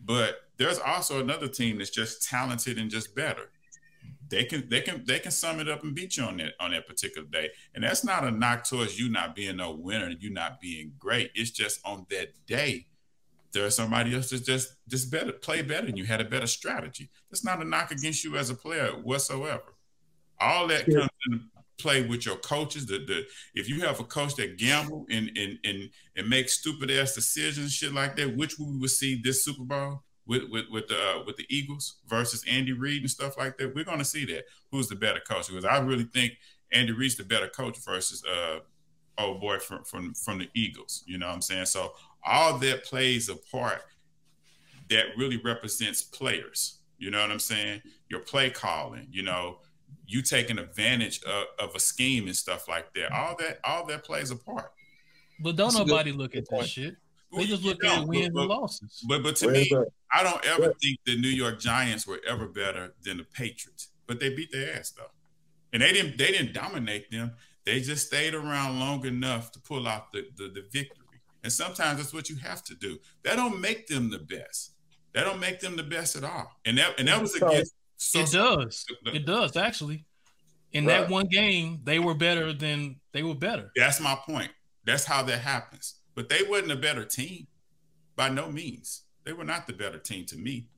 But there's also another team that's just talented and just better. They can they can they can sum it up and beat you on that on that particular day. And that's not a knock towards you not being a winner and you not being great. It's just on that day there's somebody else that just just better play better than you had a better strategy. That's not a knock against you as a player whatsoever. All that Yeah. comes into play with your coaches. The, the if you have a coach that gamble and and and and make stupid ass decisions, shit like that, which we would see this Super Bowl with with with the uh, with the Eagles versus Andy Reid and stuff like that. We're gonna see that who's the better coach because I really think Andy Reid's the better coach versus uh oh boy from from from the Eagles. You know what I'm saying? So all that plays a part that really represents players. You know what I'm saying? Your play calling, you know, you taking advantage of, of a scheme and stuff like that. All that all that plays a part. But don't That's a good nobody look at that shit. They just look know, at wins but, and losses. but but to Where's me, the- I don't ever Where- think the New York Giants were ever better than the Patriots. But they beat their ass though. And they didn't they didn't dominate them. They just stayed around long enough to pull out the, the, the victory. And sometimes that's what you have to do. That don't make them the best. That don't make them the best at all. And that and that was So- against so, it does. the- It does actually. In Right. that one game, they were better than they were better. That's my point. That's how that happens. But they wasn't a better team by no means. They were not the better team to me.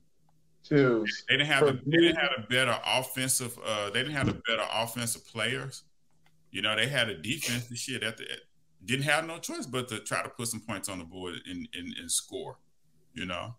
choose. They didn't have a, they didn't have a better offensive. Uh, they didn't have a better offensive players. You know, they had a defense. The shit at the didn't have no choice but to try to put some points on the board and and, and score. You know,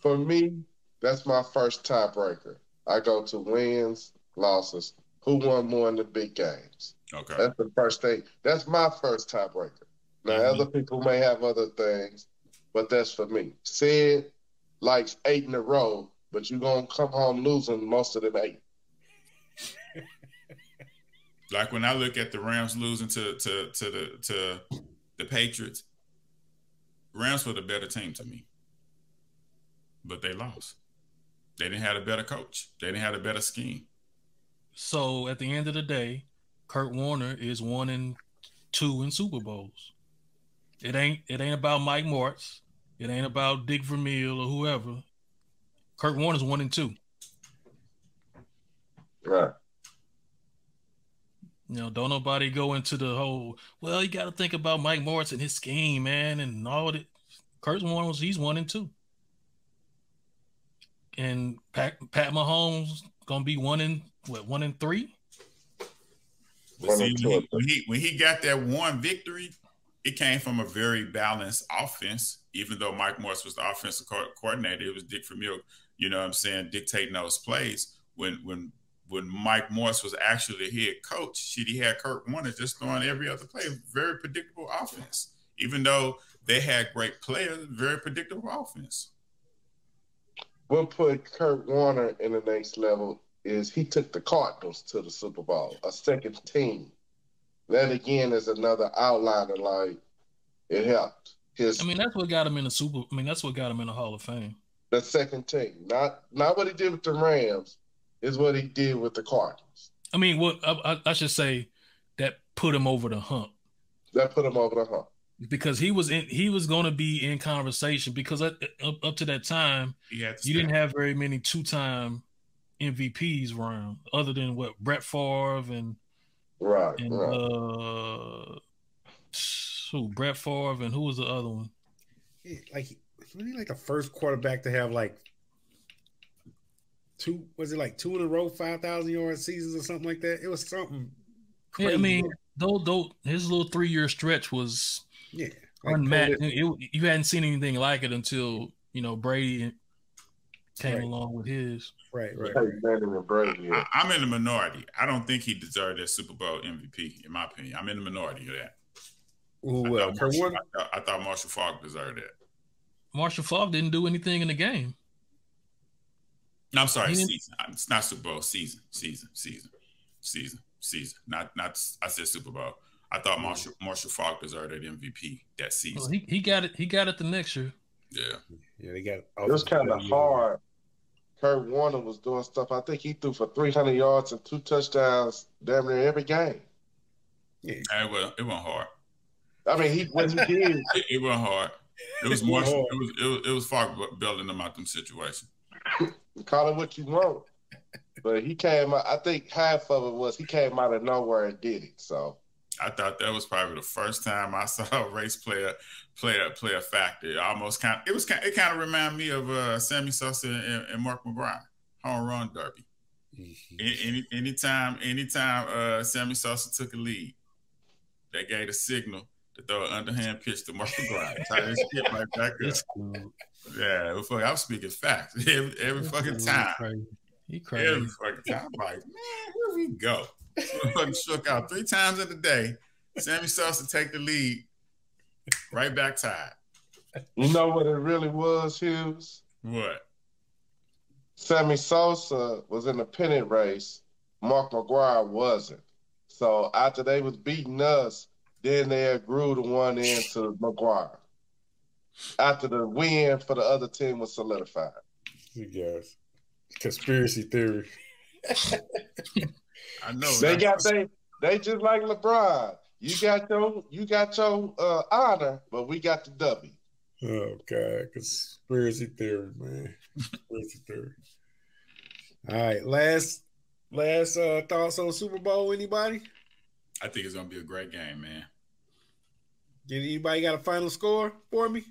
For me, that's my first tiebreaker. I go to wins, losses. Who won more in the big games? okay. That's the first thing. That's my first tiebreaker. Now, Mhm. other people may have other things, but that's for me. Sid likes eight in a row, but you're going to come home losing most of them eight. Like when I look at the Rams losing to to to the to the Patriots, Rams were the better team to me, but they lost. They didn't have a better coach. They didn't have a better scheme. So at the end of the day, Kurt Warner is one and two in Super Bowls. It ain't it ain't about Mike Martz. It ain't about Dick Vermeil or whoever. Kurt Warner's one and two. Right. You know, don't nobody go into the whole. Well, you got to think about Mike Morris and his scheme, man, and all that. Kurt Warner was he's one and two, and Pat Pat Mahomes gonna be one and what one and three. But One see, when he, when he when he got that one victory, it came from a very balanced offense. Even though Mike Morris was the offensive co- coordinator, it was Dick Vermeil, you know what I'm saying, dictating those plays. When when when Mike Morris was actually the head coach, shit, he had Kurt Warner just throwing mm-hmm. every other play. Very predictable offense. Even though they had great players, very predictable offense. What put Kurt Warner in the next level is he took the Cardinals to the Super Bowl, a second team. That again is another outliner. Like it helped. His I mean, that's what got him in the Super. I mean, that's what got him in the Hall of Fame. the second team, not not what he did with the Rams, is what he did with the Cardinals. I mean, what I, I, I should say that put him over the hump That put him over the hump. because he was in. He was going to be in conversation because up, up up to that time, He had to you didn't have very many two time MVPs around, other than what Brett Favre and Right, and right. uh, who Brett Favre and who was the other one? Like wasn't he like the first quarterback to have like two was it like two in a row five thousand yard seasons or something like that? It was something. Yeah, I mean, though, though his little three year stretch was yeah, like unmatched. Cole- It- you hadn't seen anything like it until you know Brady came Right. along with his. right, right. Peyton Manning and Brady. yeah. I, I'm in the minority. I don't think he deserved that Super Bowl MVP, in my opinion. I'm in the minority of that. Ooh, I, well, thought Kurt Marshall, I, thought, I thought Marshall Faulk deserved that. Marshall Faulk didn't do anything in the game. No, I'm sorry, season. It's not Super Bowl. Season, season, season, season, season. Not, not. I said Super Bowl. I thought Marshall Marshall Faulk deserved that MVP that Well, season. he, he got it. He got it the next year. Yeah, Yeah, they got. It was kind of hard. Kurt Warner was doing stuff. I think he threw for 300 yards and two touchdowns damn near every game. Yeah, it was it wasn't hard. I mean, he when he did, [laughs] It, it wasn't hard. It was It wasn't Marshall. It was it was, it was Faulk building them out them situations. [laughs] call it what you want. But he came out, I think half of it was he came out of nowhere and did it. So, I thought that was probably the first time I [laughs] saw a race player play a play a factor. Almost kind of, it was kind it kind of reminded me of uh, Sammy Sosa and, and Mark McGwire home run derby. Any, any anytime anytime uh, Sammy Sosa took a lead, they gave a signal to throw an underhand pitch to Mark [laughs] McGwire. Tie this shit right back up. This dude- Yeah, it fuck- I'm speaking facts [laughs] every, every fucking dude time. Crazy. He Every crazy. fucking time. I'm like, man, here we go. [laughs] Fucking shook out three times in the day. Sammy Sosa take the lead, right back tied. you know what it really was, Hughes? What? Sammy Sosa was in the pennant race. Mark McGwire wasn't. So after they was beating us, then they grew the one into McGwire. After the win for the other team was solidified. You guys, conspiracy theory. [laughs] I know. They got they they just like LeBron. You got your you got your uh, honor, but we got the W. Oh god, conspiracy theory, man. Conspiracy theory. All right, last last uh thoughts on Super Bowl. Anybody? I think it's gonna be a great game, man. Did anybody got a final score for me?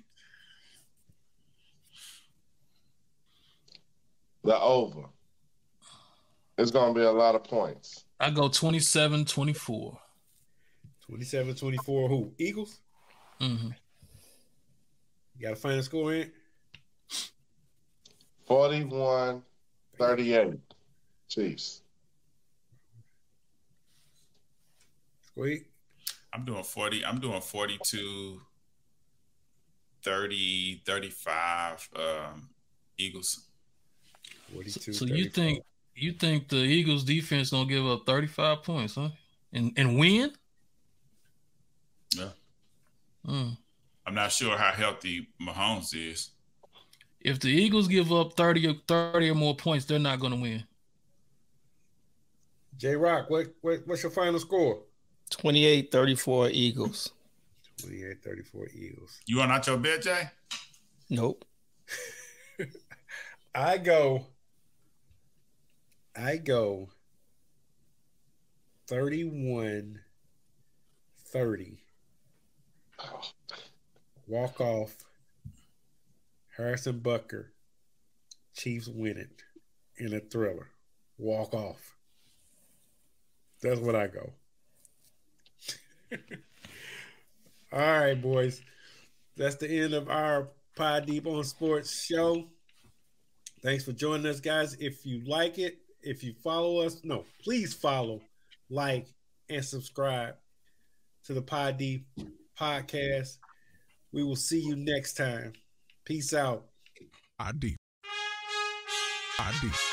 The over. It's gonna be a lot of points. I go 27 24. 27-24. Who? Eagles? hmm You got a final score in? 41 38. Chiefs. Squeak. I'm doing 40. I'm doing 42, 30, 35 um, Eagles. 42. So you think you think the Eagles defense gonna give up 35 points, huh? And and win? Yeah. Mm. I'm not sure how healthy Mahomes is. If the Eagles give up 30 or 30 or more points, they're not gonna win. J Rock, what, what what's your final score? 28 34 Eagles. 28 34 Eagles. You are not your bet, Jay? Nope. [laughs] I go. I go 31 30. Walk off. Harrison Butker. Chiefs win it in a thriller. Walk off. That's what I go. [laughs] All right, boys. That's the end of our Pod Deep on Sports show. Thanks for joining us, guys. If you like it, if you follow us, no, please follow, like, and subscribe to the Pod Deep podcast. We will see you next time. Peace out. ID. ID.